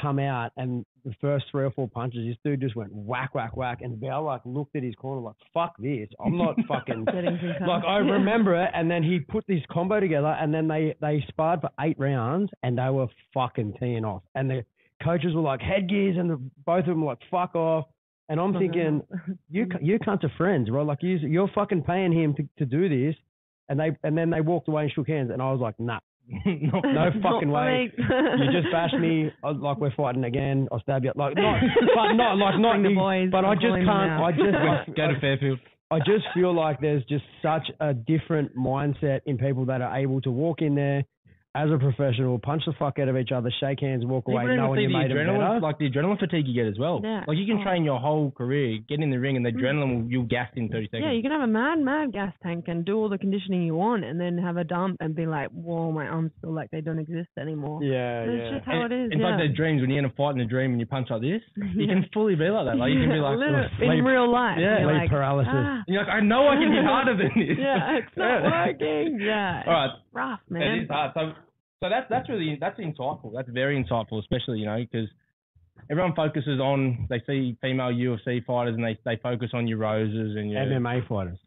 [SPEAKER 2] come out, and the first three or four punches, this dude just went whack, whack, whack, and Val like looked at his corner like, fuck this, I'm not <laughs> fucking. Like I remember it, and then he put this combo together, and then they they sparred for eight rounds, and they were fucking teeing off, and the coaches were like headgears, and the, both of them were like fuck off, and I'm thinking you <laughs> you cunts are friends, bro. Like you you're fucking paying him to, to do this, and they and then they walked away and shook hands, and I was like nah, <laughs>
[SPEAKER 1] no,
[SPEAKER 2] no fucking way. You just bashed me I like we're fighting again. I'll stab you. Like not, but not like not me,
[SPEAKER 3] boys,
[SPEAKER 2] but I just can't. I just
[SPEAKER 1] Go to Fairfield.
[SPEAKER 2] I just feel like there's just such a different mindset in people that are able to walk in there as a professional, punch the fuck out of each other, shake hands, walk away,
[SPEAKER 1] don't even
[SPEAKER 2] knowing you made them
[SPEAKER 1] adrenaline,
[SPEAKER 2] better.
[SPEAKER 1] like the adrenaline fatigue you get as well.
[SPEAKER 3] Yeah.
[SPEAKER 1] Like you can
[SPEAKER 3] Oh.
[SPEAKER 1] train your whole career, get in the ring, and the
[SPEAKER 3] Mm.
[SPEAKER 1] adrenaline will you'll gas in thirty seconds.
[SPEAKER 3] Yeah, you can have a mad, mad gas tank and do all the conditioning you want, and then have a dump and be like, "Whoa, my arms feel like they don't exist anymore."
[SPEAKER 2] yeah,
[SPEAKER 3] It's
[SPEAKER 2] yeah.
[SPEAKER 3] just how it is.
[SPEAKER 1] It's
[SPEAKER 3] yeah.
[SPEAKER 1] like the dreams when you're in a fight in a dream and you punch like this. <laughs> You can fully be like that. Like you can be <laughs> like,
[SPEAKER 3] in
[SPEAKER 2] sleep-
[SPEAKER 3] real life.
[SPEAKER 1] yeah,
[SPEAKER 3] you're
[SPEAKER 2] sleep
[SPEAKER 3] like,
[SPEAKER 2] paralysis.
[SPEAKER 3] "Ah."
[SPEAKER 1] You're like, I know I can hit <laughs> harder than this.
[SPEAKER 3] yeah, it's not
[SPEAKER 1] Yeah.
[SPEAKER 3] working. Yeah,
[SPEAKER 1] All right,
[SPEAKER 3] it's rough, man.
[SPEAKER 1] is hard. So, so that's that's really that's insightful. That's very insightful, especially you know because everyone focuses on they see female UFC fighters and they they focus on your roses and your
[SPEAKER 2] MMA fighters.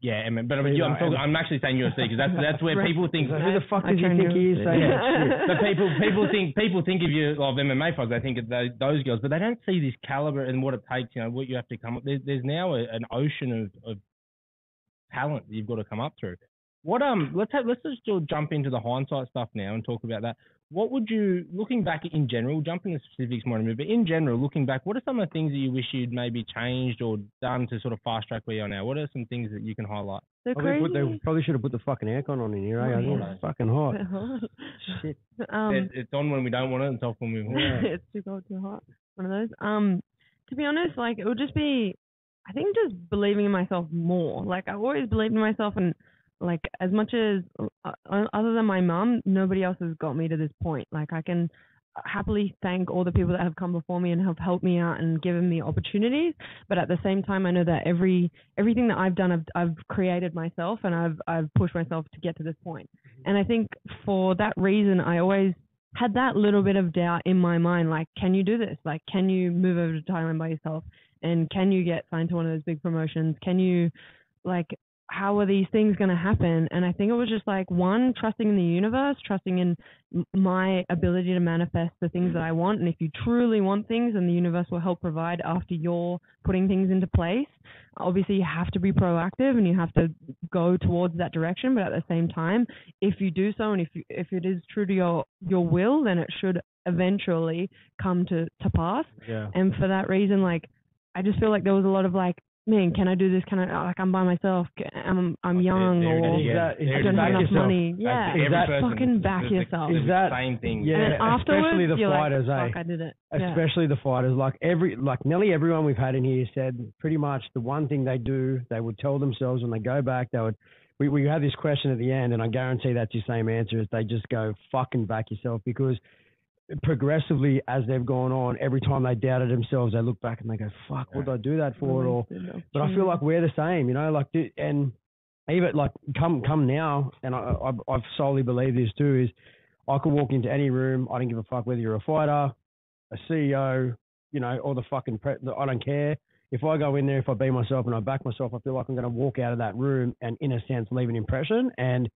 [SPEAKER 1] yeah, I mean, but I mean, you, I'm talking, I'm actually saying UFC because that's that's where people think.
[SPEAKER 2] So who the fuck
[SPEAKER 3] I
[SPEAKER 2] does he think he is
[SPEAKER 3] UFC.
[SPEAKER 2] saying
[SPEAKER 3] Yeah. <laughs>
[SPEAKER 1] But people people think people think of you of MMA fighters, they think of those, those girls, but they don't see this caliber and what it takes. You know what you have to come up. There's, there's now a, an ocean of, of talent that you've got to come up through. What um let's have let's just jump into the hindsight stuff now and talk about that. What would you looking back in general, jumping the specifics more in a minute, but in general, looking back, what are some of the things that you wish you'd maybe changed or done to sort of fast track where you are now? What are some things that you can highlight?
[SPEAKER 3] The
[SPEAKER 2] Probably, put,
[SPEAKER 3] crazy.
[SPEAKER 2] they probably should have put the fucking aircon on in here. Eh?
[SPEAKER 3] Oh,
[SPEAKER 1] yeah.
[SPEAKER 2] it's fucking hot. Shit.
[SPEAKER 3] um,
[SPEAKER 1] it, it's on when we don't want it, and it's off when we want it. <laughs>
[SPEAKER 3] it's too cold, too hot. One of those. Um, to be honest, like it would just be, I think, just believing in myself more. Like I've always believed in myself, and like as much as uh, uh, other than my mom nobody else has got me to this point. Like I can happily thank all the people that have come before me and have helped me out and given me opportunities. But at the same time, I know that every everything that I've done, I've I've created myself, and I've I've pushed myself to get to this point. And I think for that reason, I always had that little bit of doubt in my mind like can you do this like can you move over to thailand by yourself and can you get signed to one of those big promotions can you like how are these things going to happen? And i think it was just like one trusting in the universe trusting in my ability to manifest the things that i want. And if you truly want things then the universe will help provide after you're putting things into place. Obviously you have to be proactive and you have to go towards that direction. But at the same time if you do so and if you, if it is true to your your will then it should eventually come to to pass.
[SPEAKER 2] Yeah.
[SPEAKER 3] and for that reason like i just feel like there was a lot of like man can i do this can i like i'm by myself i'm i'm
[SPEAKER 1] Like,
[SPEAKER 3] young
[SPEAKER 1] there- there
[SPEAKER 3] or
[SPEAKER 1] it is,
[SPEAKER 2] Is
[SPEAKER 1] yeah.
[SPEAKER 2] that- is
[SPEAKER 1] There
[SPEAKER 3] i don't
[SPEAKER 1] is.
[SPEAKER 3] have enough
[SPEAKER 2] yourself.
[SPEAKER 3] money yeah
[SPEAKER 2] Is that-
[SPEAKER 3] fucking back
[SPEAKER 1] it's
[SPEAKER 3] yourself.
[SPEAKER 1] it's
[SPEAKER 2] Is
[SPEAKER 1] the
[SPEAKER 2] that-
[SPEAKER 1] same thing?
[SPEAKER 2] yeah,
[SPEAKER 3] and then
[SPEAKER 2] especially the
[SPEAKER 3] you're
[SPEAKER 2] fighters,
[SPEAKER 3] like,
[SPEAKER 2] eh?
[SPEAKER 3] Fuck, I did it. Yeah.
[SPEAKER 2] especially the fighters. Like every, like nearly everyone we've had in here said pretty much the one thing they do, they would tell themselves when they go back, they would. We we have this question at the end, and I guarantee that's your same answer. Is they just go fucking back yourself because progressively as they've gone on, every time they doubted themselves, they look back and they go, "Fuck, what did I do that for?" Or but I feel like we're the same, you know, like and even like come come now, and I, I I've solely believe this too is I could walk into any room, I don't give a fuck whether you're a fighter, a CEO, you know, or the fucking pre- I don't care. If I go in there, if I be myself and I back myself, I feel like I'm going to walk out of that room and, in a sense, leave an impression. And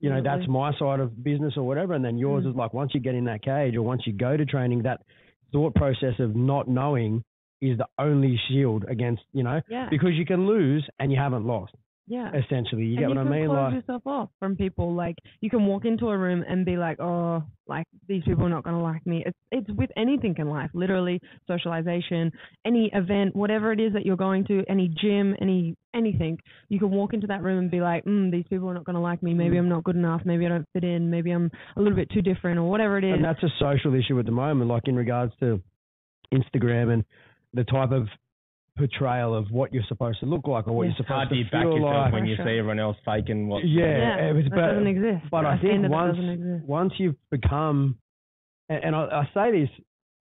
[SPEAKER 2] you know, that's my side of business or whatever. And then yours
[SPEAKER 3] Mm.
[SPEAKER 2] is like once you get in that cage or once you go to training, that thought process of not knowing is the only shield against, you know,
[SPEAKER 3] yeah,
[SPEAKER 2] because you can lose and you haven't lost.
[SPEAKER 3] Yeah.
[SPEAKER 2] Essentially, you
[SPEAKER 3] and
[SPEAKER 2] get
[SPEAKER 3] you
[SPEAKER 2] what I mean?
[SPEAKER 3] close
[SPEAKER 2] Like,
[SPEAKER 3] yourself off from people. Like you can walk into a room and be like, "Oh, like these people are not going to like me." It's it's with anything in life, literally socialization, any event, whatever it is that you're going to, any gym, any anything. You can walk into that room and be like, mm, "These people are not going to like me. Maybe I'm not good enough. Maybe I don't fit in. Maybe I'm a little bit too different, or whatever it is."
[SPEAKER 2] and that's a social issue at the moment, like in regards to Instagram and the type of portrayal of what you're supposed to look like or what
[SPEAKER 3] Yeah.
[SPEAKER 2] you're supposed
[SPEAKER 1] Hard
[SPEAKER 2] to
[SPEAKER 1] do you back
[SPEAKER 2] feel
[SPEAKER 1] yourself
[SPEAKER 2] like.
[SPEAKER 1] when you
[SPEAKER 3] Pressure.
[SPEAKER 1] see everyone else faking what?
[SPEAKER 2] Yeah,
[SPEAKER 3] yeah,
[SPEAKER 2] it was, but
[SPEAKER 3] doesn't exist.
[SPEAKER 2] but I
[SPEAKER 3] A
[SPEAKER 2] think once once you've become, and, and I, I say this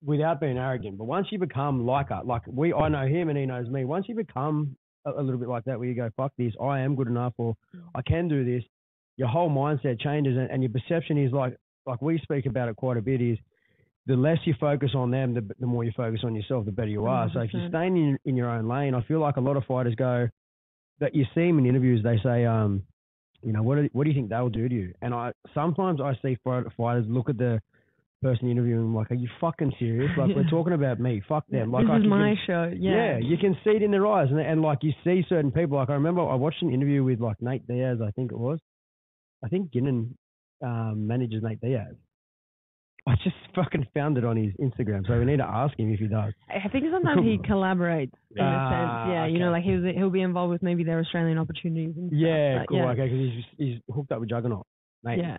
[SPEAKER 2] without being arrogant, but once you become like us, like we, I know him and he knows me. Once you become a, a little bit like that, where you go, "Fuck this, I am good enough," or "I can do this," your whole mindset changes, and, and your perception is like, like we speak about it quite a bit. Is the less you focus on them, the, the more you focus on yourself, the better you are. So if you're
[SPEAKER 3] 100%.
[SPEAKER 2] staying in, in your own lane, I feel like a lot of fighters go that you see them in interviews. They say, um, you know, what do, what do you think they'll do to you? And I sometimes I see fighters look at the person interviewing like, are you fucking serious? Like we're <laughs> talking about me. Fuck them. Like
[SPEAKER 3] this
[SPEAKER 2] I
[SPEAKER 3] is
[SPEAKER 2] can-
[SPEAKER 3] my show.
[SPEAKER 2] yeah.
[SPEAKER 3] Yeah.
[SPEAKER 2] you can see it in their eyes, and and like you see certain people. Like I remember I watched an interview with like Nate Diaz. I think it was. I think Ginnon um, manages Nate Diaz. <laughs> I just fucking found it on his Instagram, so we need to ask him if he does.
[SPEAKER 3] I think sometimes he <laughs> collaborates in a
[SPEAKER 2] Ah,
[SPEAKER 3] sense. Yeah, you know, like he'll he'll be involved with maybe their Australian opportunities. And
[SPEAKER 2] Yeah,
[SPEAKER 3] but
[SPEAKER 2] cool.
[SPEAKER 3] Yeah,
[SPEAKER 2] Okay, because he's he's hooked up with Juggernaut. Mate.
[SPEAKER 3] yeah.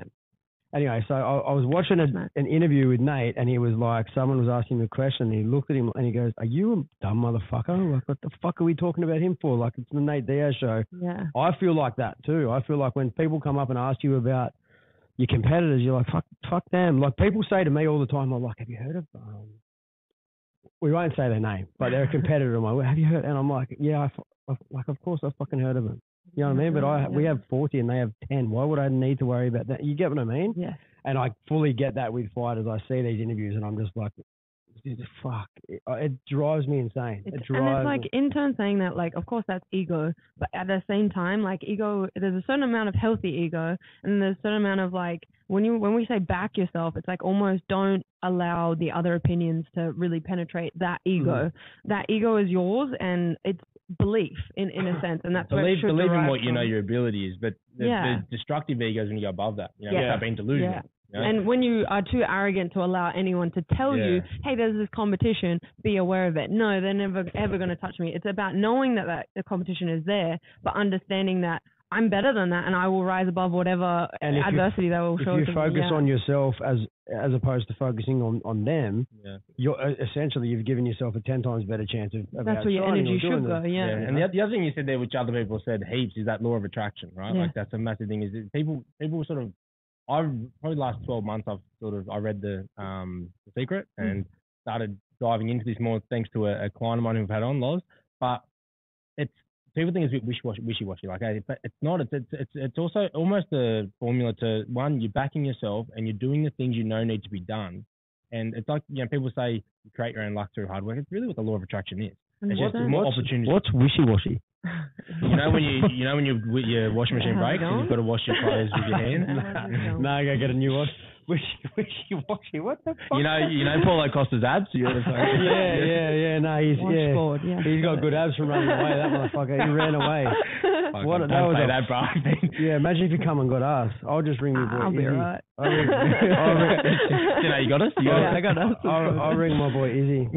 [SPEAKER 2] anyway, so I, I was watching a, an interview with Nate, and he was like, someone was asking him a question, and he looked at him and he goes, "Are you a dumb motherfucker? Like, what the fuck are we talking about him for? Like, it's the Nate Diaz show."
[SPEAKER 3] Yeah.
[SPEAKER 2] I feel like that too. I feel like when people come up and ask you about your competitors, you're like, fuck, fuck them. Like people say to me all the time, I'm like, have you heard of? Um, we won't say their name, but they're a competitor. I'm like, have you heard? And I'm like, yeah, I, I, like of course I've fucking heard of them. You know what I mean? But I we have 40 and they have 10. Why would I need to worry about that? You get what I mean?
[SPEAKER 3] Yeah.
[SPEAKER 2] And I fully get that with fighters. I see these interviews and I'm just like, fuck, it, it drives me insane.
[SPEAKER 3] It's,
[SPEAKER 2] it
[SPEAKER 3] and
[SPEAKER 2] drives.
[SPEAKER 3] it's like
[SPEAKER 2] me-
[SPEAKER 3] in turn saying that, like, of course that's ego, but at the same time, like ego, there's a certain amount of healthy ego, and there's a certain amount of like when you when we say back yourself, it's like almost don't allow the other opinions to really penetrate that ego.
[SPEAKER 2] Mm-hmm.
[SPEAKER 3] That ego is yours, and it's belief in in a <laughs> sense, and that's where
[SPEAKER 1] Believe
[SPEAKER 3] it
[SPEAKER 1] believe in
[SPEAKER 3] derive
[SPEAKER 1] what you know your ability is, but the,
[SPEAKER 3] Yeah.
[SPEAKER 1] the destructive ego is when you go above that. You know,
[SPEAKER 3] Yeah.
[SPEAKER 1] start being delusional.
[SPEAKER 3] Yeah.
[SPEAKER 1] You know?
[SPEAKER 3] And when you are too arrogant to allow anyone to tell you, "Hey, there's this competition, be aware of it." No, they're never ever going to touch me. It's about knowing that, that the competition is there, but understanding that I'm better than that, and I will rise above whatever
[SPEAKER 2] And if you-
[SPEAKER 3] adversity they will
[SPEAKER 2] if
[SPEAKER 3] show
[SPEAKER 2] you
[SPEAKER 3] to me.
[SPEAKER 2] focus
[SPEAKER 3] Yeah.
[SPEAKER 2] on yourself as as opposed to focusing on, on them,
[SPEAKER 1] yeah.
[SPEAKER 2] you're uh, essentially you've given yourself a ten times better chance of, of
[SPEAKER 3] that's where your energy
[SPEAKER 2] doing
[SPEAKER 3] should go.
[SPEAKER 2] the-
[SPEAKER 3] Yeah.
[SPEAKER 1] And the, the other thing you said there, which other people said heaps, is that law of attraction, right?
[SPEAKER 3] Yeah.
[SPEAKER 1] Like that's a massive thing. Is that people people sort of, I've probably last twelve months I've sort of I read the um the secret
[SPEAKER 3] Mm.
[SPEAKER 1] and started diving into this more thanks to a, a client of mine who've had on Loz. But it's people think it's a bit wishy washy. Like, but it's not. It's, it's it's it's also almost a formula to one. You're backing yourself and you're doing the things you know need to be done. And it's like you know people say you create your own luck through hard work. It's really what the law of attraction is. It's just more
[SPEAKER 2] What's-
[SPEAKER 1] opportunities.
[SPEAKER 2] What's wishy washy?
[SPEAKER 1] You know when you you know when you with your washing machine breaks and you've got to wash your clothes with your <laughs> hands.
[SPEAKER 3] How's it going?
[SPEAKER 2] no, <laughs> I gotta get a new one. <laughs> Wishy wishy washy. What the fuck?
[SPEAKER 1] you know you know Paulo Costa's abs. You know,
[SPEAKER 2] yeah, yeah, yeah. No, he's yeah.
[SPEAKER 3] Washboard, yeah.
[SPEAKER 2] He's got good abs from running away. That motherfucker. He ran away.
[SPEAKER 1] Fuck,
[SPEAKER 2] What- that was a-
[SPEAKER 1] that, bro.
[SPEAKER 2] Yeah, imagine if you come and got us. I'll just ring your boy
[SPEAKER 3] I'll be
[SPEAKER 2] Izzy.
[SPEAKER 3] alright.
[SPEAKER 2] I'll ring, I'll ring,
[SPEAKER 1] you know you got us. You got
[SPEAKER 3] Yeah,
[SPEAKER 1] us.
[SPEAKER 3] I got us.
[SPEAKER 2] I'll, I'll ring my boy Izzy.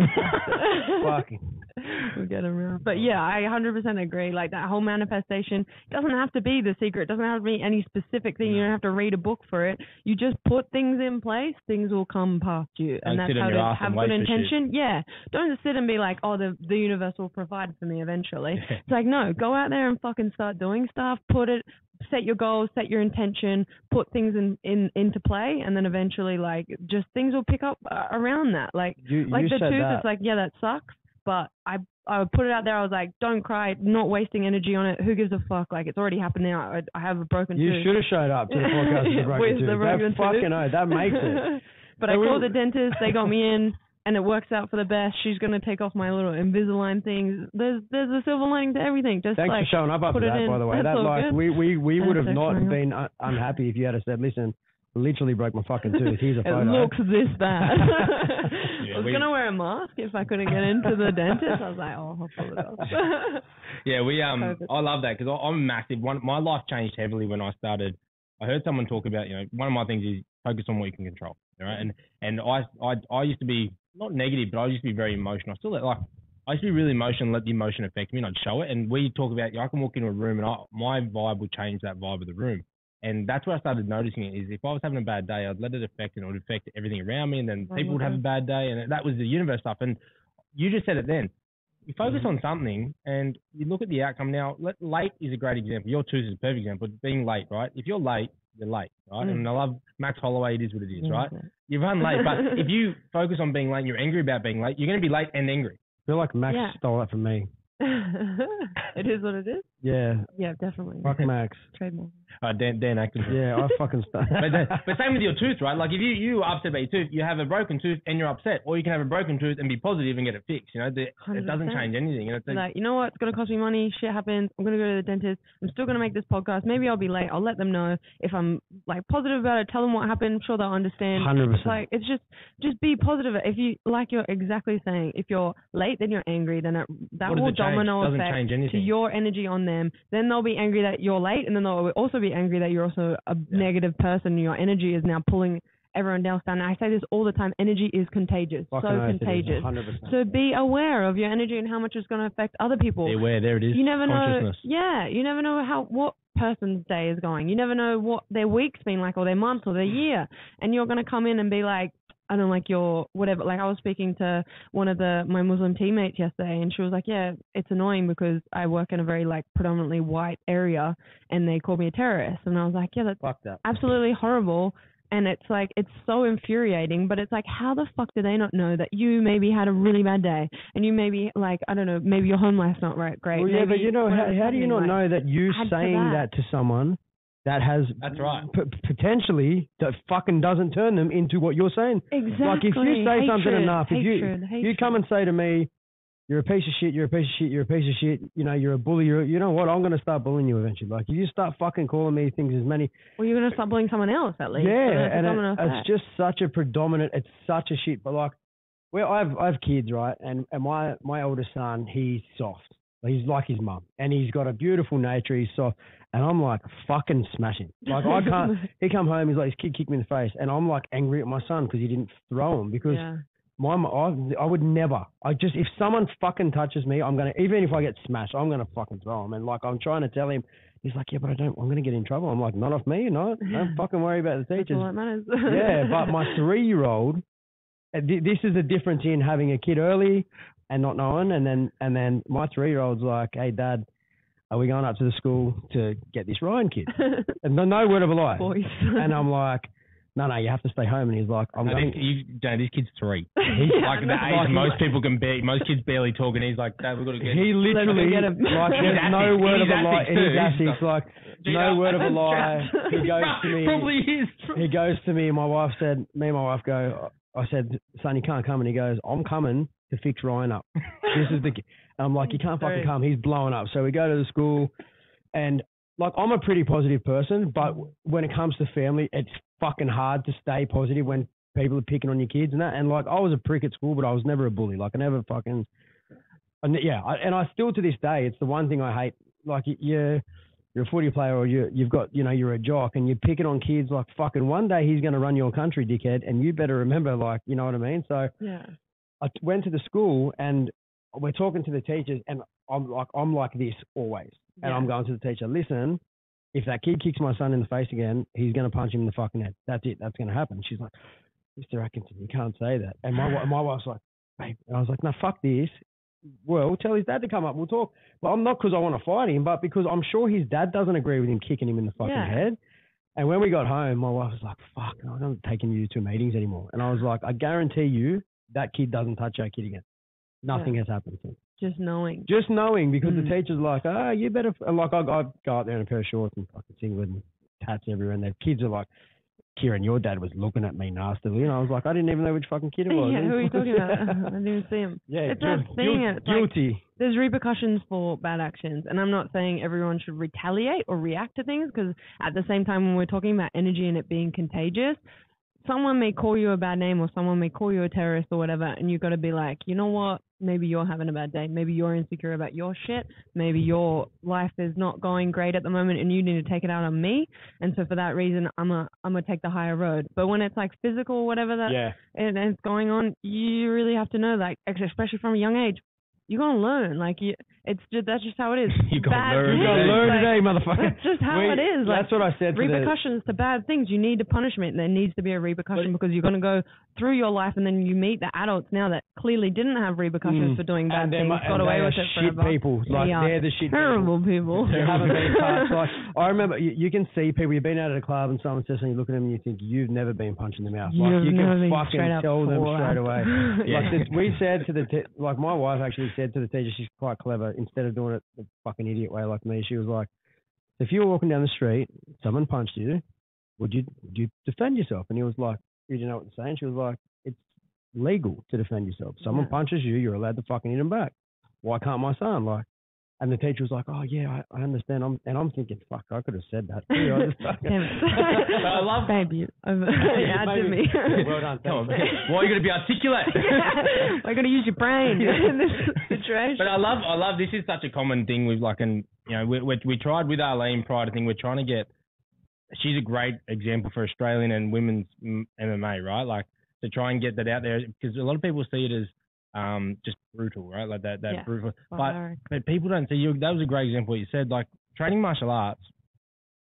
[SPEAKER 2] Fucking. <laughs>
[SPEAKER 3] we'll get him around. But yeah, I 100% agree. Like that whole manifestation doesn't have to be the secret. It doesn't have to be any specific thing. You don't have to read a book for it. You just put things in place. Things will come past you, and
[SPEAKER 1] Don't
[SPEAKER 3] that's how to have good
[SPEAKER 1] wait for shit.
[SPEAKER 3] intention. Yeah, don't just sit and be like, oh, the the universe will provide for me eventually. <laughs> It's like no, go out there and fucking start doing stuff. Put it. Set your goals, set your intention, put things in, in into play, and then eventually, like, just things will pick up uh, around that. Like,
[SPEAKER 2] You,
[SPEAKER 3] like
[SPEAKER 2] you
[SPEAKER 3] the tooth,
[SPEAKER 2] that.
[SPEAKER 3] it's like, yeah, that sucks. But I I would put it out there. I was like, don't cry, not wasting energy on it. Who gives a fuck? Like it's already happened now. I, I have a broken tooth.
[SPEAKER 2] you should have showed up to the podcast with the <laughs> broken
[SPEAKER 3] With
[SPEAKER 2] tooth.
[SPEAKER 3] the
[SPEAKER 2] that
[SPEAKER 3] broken tooth.
[SPEAKER 2] fucking oh, that makes it. <laughs>
[SPEAKER 3] but
[SPEAKER 2] So
[SPEAKER 3] I called the dentist. They got me in, and it works out for the best. She's gonna take off my little Invisalign things. There's there's a silver lining to everything. Just
[SPEAKER 2] Thanks
[SPEAKER 3] like
[SPEAKER 2] for showing up up
[SPEAKER 3] put
[SPEAKER 2] to
[SPEAKER 3] it
[SPEAKER 2] that,
[SPEAKER 3] in.
[SPEAKER 2] by the way.
[SPEAKER 3] That's
[SPEAKER 2] that like
[SPEAKER 3] good.
[SPEAKER 2] we we we would have not
[SPEAKER 3] for showing up.
[SPEAKER 2] been un- unhappy if you had said, "Listen, literally broke my fucking tooth. Here's a <laughs> photo.
[SPEAKER 3] it
[SPEAKER 2] photo."
[SPEAKER 3] looks this bad. I was
[SPEAKER 1] we-
[SPEAKER 3] gonna wear a mask if I couldn't get into the dentist. I was like, oh, I'll pull it off. <laughs>
[SPEAKER 1] Yeah, we um. I love that because I'm massive. One, my life changed heavily when I started. I heard someone talk about, you know, one of my things is focus on what you can control, right? And and I I I used to be not negative, but I used to be very emotional. I still like I used to be really emotional, let the emotion affect me, and I'd show it. And we talk about, I can walk into a room and I, my vibe would change that vibe of the room. And that's where I started noticing it. Is if I was having a bad day, I'd let it affect, and it would affect everything around me. And then
[SPEAKER 3] Right,
[SPEAKER 1] people would have a
[SPEAKER 3] mm-hmm.
[SPEAKER 1] bad day, and that was the universe stuff. And you just said it then. You focus mm-hmm. on something, and you look at the outcome. Now, let, late is a great example. Your tooth is a perfect example. Being late, right? If you're late, you're late, right?
[SPEAKER 3] Mm.
[SPEAKER 1] And I mm-hmm. love Max Holloway. It is what it is, right? You've run late, but <laughs> if you focus on being late, and you're angry about being late. You're going to be late and angry.
[SPEAKER 2] I feel like Max
[SPEAKER 3] Yeah.
[SPEAKER 2] stole that from me. <laughs>
[SPEAKER 3] it is what it is.
[SPEAKER 2] Yeah,
[SPEAKER 3] Yeah, definitely.
[SPEAKER 2] fuck Max.
[SPEAKER 3] Trademark.
[SPEAKER 1] Uh, Dan, Dan Acton.
[SPEAKER 2] Yeah, I fucking stole. <laughs>
[SPEAKER 1] but, the, but same with your tooth, right? Like if you you are upset about your tooth, you have a broken tooth and you're upset, or you can have a broken tooth and be positive and get it fixed. You know, the, it doesn't change anything. You know, it's like,
[SPEAKER 3] Like, you know what? It's gonna cost me money. Shit happens. I'm gonna go to the dentist. I'm still gonna make this podcast. Maybe I'll be late. I'll let them know if I'm like positive about it. Tell them what happened. I'm sure they'll understand.
[SPEAKER 2] Hundred
[SPEAKER 3] It's
[SPEAKER 2] percent.
[SPEAKER 3] like it's just just be positive. If you like you're exactly saying, if you're late, then you're angry. Then it, that
[SPEAKER 1] what
[SPEAKER 3] will
[SPEAKER 1] it change?
[SPEAKER 3] domino
[SPEAKER 1] doesn't
[SPEAKER 3] effect
[SPEAKER 1] change
[SPEAKER 3] to your energy on them. Then they'll be angry that you're late, and then they'll also be angry that you're also a negative person. Your energy is now pulling everyone else down. And I say this all the time. Energy is contagious. so contagious. So be aware of your energy and how much it's going to affect other people.
[SPEAKER 1] Beware, there it is.
[SPEAKER 3] You never know. Yeah, you never know how what person's day is going. You never know what their week's been like or their month or their year. And you're going to come in and be like, I don't like your whatever. Like I was speaking to one of the my Muslim teammates yesterday, and she was like, "Yeah, it's annoying because I work in a very like predominantly white area, and they call me a terrorist." And I was like, "Yeah, that's
[SPEAKER 2] Fuck that.
[SPEAKER 3] absolutely horrible." And it's like it's so infuriating, but it's like, how the fuck do they not know that you maybe had a really bad day, and you maybe like I don't know, maybe your home life's not right, great.
[SPEAKER 2] Well, yeah, but you know, how, how do you not
[SPEAKER 3] like,
[SPEAKER 2] know that you saying
[SPEAKER 3] that.
[SPEAKER 2] that to someone that has
[SPEAKER 1] That's right.
[SPEAKER 2] p- potentially that fucking doesn't turn them into what you're saying?
[SPEAKER 3] Exactly.
[SPEAKER 2] Like if you say something
[SPEAKER 3] Hatred,
[SPEAKER 2] enough, if you
[SPEAKER 3] hatred,
[SPEAKER 2] you come and say to me, "You're a piece of shit. You're a piece of shit. You're a piece of shit. You know, you're a bully. You're, you know what? I'm going to start bullying you eventually. Like if you start fucking calling me things as many,
[SPEAKER 3] well, you're gonna start bullying someone else at least.
[SPEAKER 2] yeah, and it- it's
[SPEAKER 3] effect.
[SPEAKER 2] just such a predominant. It's such a shit. But like, well, I've I've kids, right? And and my my oldest son, he's soft. He's like his mum, and he's got a beautiful nature. He's soft, and I'm like fucking smashing. Like I can't. <laughs> he come home, he's like his kid kicked me in the face, and I'm like angry at my son because he didn't throw him because
[SPEAKER 3] yeah.
[SPEAKER 2] my I, I would never. I just if someone fucking touches me, I'm gonna even if I get smashed, I'm gonna fucking throw him. And like I'm trying to tell him, he's like, yeah, but I don't. I'm gonna get in trouble. I'm like, not off me, no. Don't <laughs> fucking worry about the teachers.
[SPEAKER 3] all that matters. <laughs>
[SPEAKER 2] yeah, but my three year old, this is the difference in having a kid early and not knowing, and then and then my three year old's like, hey, dad. Are we going up to the school to get this Ryan kid? <laughs> And no, no word of a lie.
[SPEAKER 3] Boys.
[SPEAKER 2] And I'm like, no, no, you have to stay home. And he's like, I'm
[SPEAKER 1] No,
[SPEAKER 2] going.
[SPEAKER 1] this, you, no, this kid's three. <laughs>
[SPEAKER 3] He's
[SPEAKER 1] like the age
[SPEAKER 2] Like-
[SPEAKER 1] most people can be, most kids barely talk, and he's like, Dad, we've got to get.
[SPEAKER 2] He literally,
[SPEAKER 3] get him.
[SPEAKER 2] like, there's no
[SPEAKER 1] Asics.
[SPEAKER 2] word of a lie.
[SPEAKER 1] Asics
[SPEAKER 2] He's
[SPEAKER 1] too.
[SPEAKER 2] Asics, like, no word of a lie. He <laughs> goes to me.
[SPEAKER 1] Probably is.
[SPEAKER 2] He goes to me. My wife said, me and my wife go. I said, son, you can't come. And he goes, I'm coming to fix Ryan up. This is the. And I'm like, you can't fucking come. He's blowing up. So we go to the school, and like, I'm a pretty positive person, but when it comes to family, it's fucking hard to stay positive when people are picking on your kids and that. And like, I was a prick at school, but I was never a bully. Like, I never fucking. And yeah, I, and I still to this day, it's the one thing I hate. Like, y- you're a footy player, or you you've got you know you're a jock, and you're picking on kids. Like, fucking one day he's going to run your country, dickhead, and you better remember, like, you know what I mean. So
[SPEAKER 3] yeah.
[SPEAKER 2] I t- went to the school, and we're talking to the teachers, and I'm like I'm like this always, and I'm going to the teacher. Listen, if that kid kicks my son in the face again, he's going to punch him in the fucking head. That's it. That's going to happen. She's like, Mr. Atkinson, you can't say that. And my my wife's like, babe. And I was like, no, fuck this. Well, tell his dad to come up. We'll talk. Well, I'm not because I want to fight him, but because I'm sure his dad doesn't agree with him kicking him in the fucking
[SPEAKER 3] Yeah.
[SPEAKER 2] head. And when we got home, my wife was like, fuck, I'm not taking you to meetings anymore. And I was like, I guarantee you that kid doesn't touch our kid again. Nothing has happened to him.
[SPEAKER 3] Just knowing.
[SPEAKER 2] Just knowing because
[SPEAKER 3] Mm.
[SPEAKER 2] the teacher's like, oh, you better, f-" and like I, I go out there in a pair of shorts and fucking singlet and tats everywhere, and the kids are like, Kieran, your dad was looking at me nastily, and I was like, I didn't even know which fucking kid it <laughs> was.
[SPEAKER 3] yeah, who are you talking about? <laughs> I didn't even see him.
[SPEAKER 2] yeah,
[SPEAKER 3] It's
[SPEAKER 2] guil-
[SPEAKER 3] that thing,
[SPEAKER 2] guil-
[SPEAKER 3] it's like-
[SPEAKER 2] guilty.
[SPEAKER 3] There's repercussions for bad actions, and I'm not saying everyone should retaliate or react to things because at the same time, when we're talking about energy and it being contagious, someone may call you a bad name or someone may call you a terrorist or whatever, and you've got to be like, you know what? Maybe you're having a bad day. Maybe you're insecure about your shit. Maybe your life is not going great at the moment, and you need to take it out on me. And so for that reason, I'm a I'm gonna take the higher road. But when it's like physical, or whatever that
[SPEAKER 2] Yeah,
[SPEAKER 3] and, and it's going on, you really have to know, like, especially from a young age, you're gonna learn. Like, you, it's just that's just how it is. <laughs>
[SPEAKER 1] You gotta
[SPEAKER 3] Bad
[SPEAKER 1] learn
[SPEAKER 2] you gotta
[SPEAKER 3] things,
[SPEAKER 2] learn
[SPEAKER 3] like,
[SPEAKER 2] today, motherfucker.
[SPEAKER 3] That's just how
[SPEAKER 2] We-
[SPEAKER 3] it is. Like,
[SPEAKER 2] That's what I said to the.
[SPEAKER 3] repercussions to bad things. You need a punishment. There needs to be a repercussion because you're gonna go through your life and then you meet the adults now that clearly didn't have repercussions
[SPEAKER 2] Mm.
[SPEAKER 3] for doing bad
[SPEAKER 2] and they're
[SPEAKER 3] things,
[SPEAKER 2] mu-
[SPEAKER 3] got away
[SPEAKER 2] they
[SPEAKER 3] with
[SPEAKER 2] are
[SPEAKER 3] it
[SPEAKER 2] shit
[SPEAKER 3] forever.
[SPEAKER 2] people. Like
[SPEAKER 3] They are
[SPEAKER 2] they're the shit.
[SPEAKER 3] Terrible people.
[SPEAKER 2] They haven't been touched. Like <laughs> I remember, you, you can see people. You've been out at a club and someone says something. You look at them and you think you've never been punched in the mouth.
[SPEAKER 3] You've
[SPEAKER 2] like you
[SPEAKER 3] never
[SPEAKER 2] can
[SPEAKER 3] been
[SPEAKER 2] fucking
[SPEAKER 3] straight up
[SPEAKER 2] tell them straight away. <laughs>
[SPEAKER 1] Yeah.
[SPEAKER 2] Like this, we said to the te- like my wife actually said to the teacher, she's quite clever. Instead of doing it the fucking idiot way like me, she was like, "If you were walking down the street, someone punched you, would you would you defend yourself?" And he was like, "You didn't know what to say." And she was like, "It's legal to defend yourself. Someone
[SPEAKER 3] Yeah.
[SPEAKER 2] punches you, you're allowed to fucking hit him back. Why can't my son?" Like. And the teacher was like, "Oh yeah, I, I understand." I'm, and I'm thinking, "Fuck, I could have said that too." I just <laughs> fucking-
[SPEAKER 3] Damn <laughs> it.
[SPEAKER 1] I love- <laughs>
[SPEAKER 3] Babe, you. Over, yeah, to me.
[SPEAKER 2] well done.
[SPEAKER 1] Come on,
[SPEAKER 2] thanks.
[SPEAKER 1] why are you going to be articulate?
[SPEAKER 3] I got to use your brain in this situation.
[SPEAKER 1] But I love, I love. This is such a common thing with like, and you know, we we, we tried with Arlene prior to thing. We're trying to get. She's a great example for Australian and women's mm, MMA, right? Like to try and get that out there because a lot of people see it as um just brutal, right? Like that that
[SPEAKER 3] Yeah.
[SPEAKER 1] brutal. But
[SPEAKER 3] Barbaric.
[SPEAKER 1] but people don't see you. That was a great example. What you said like training martial arts.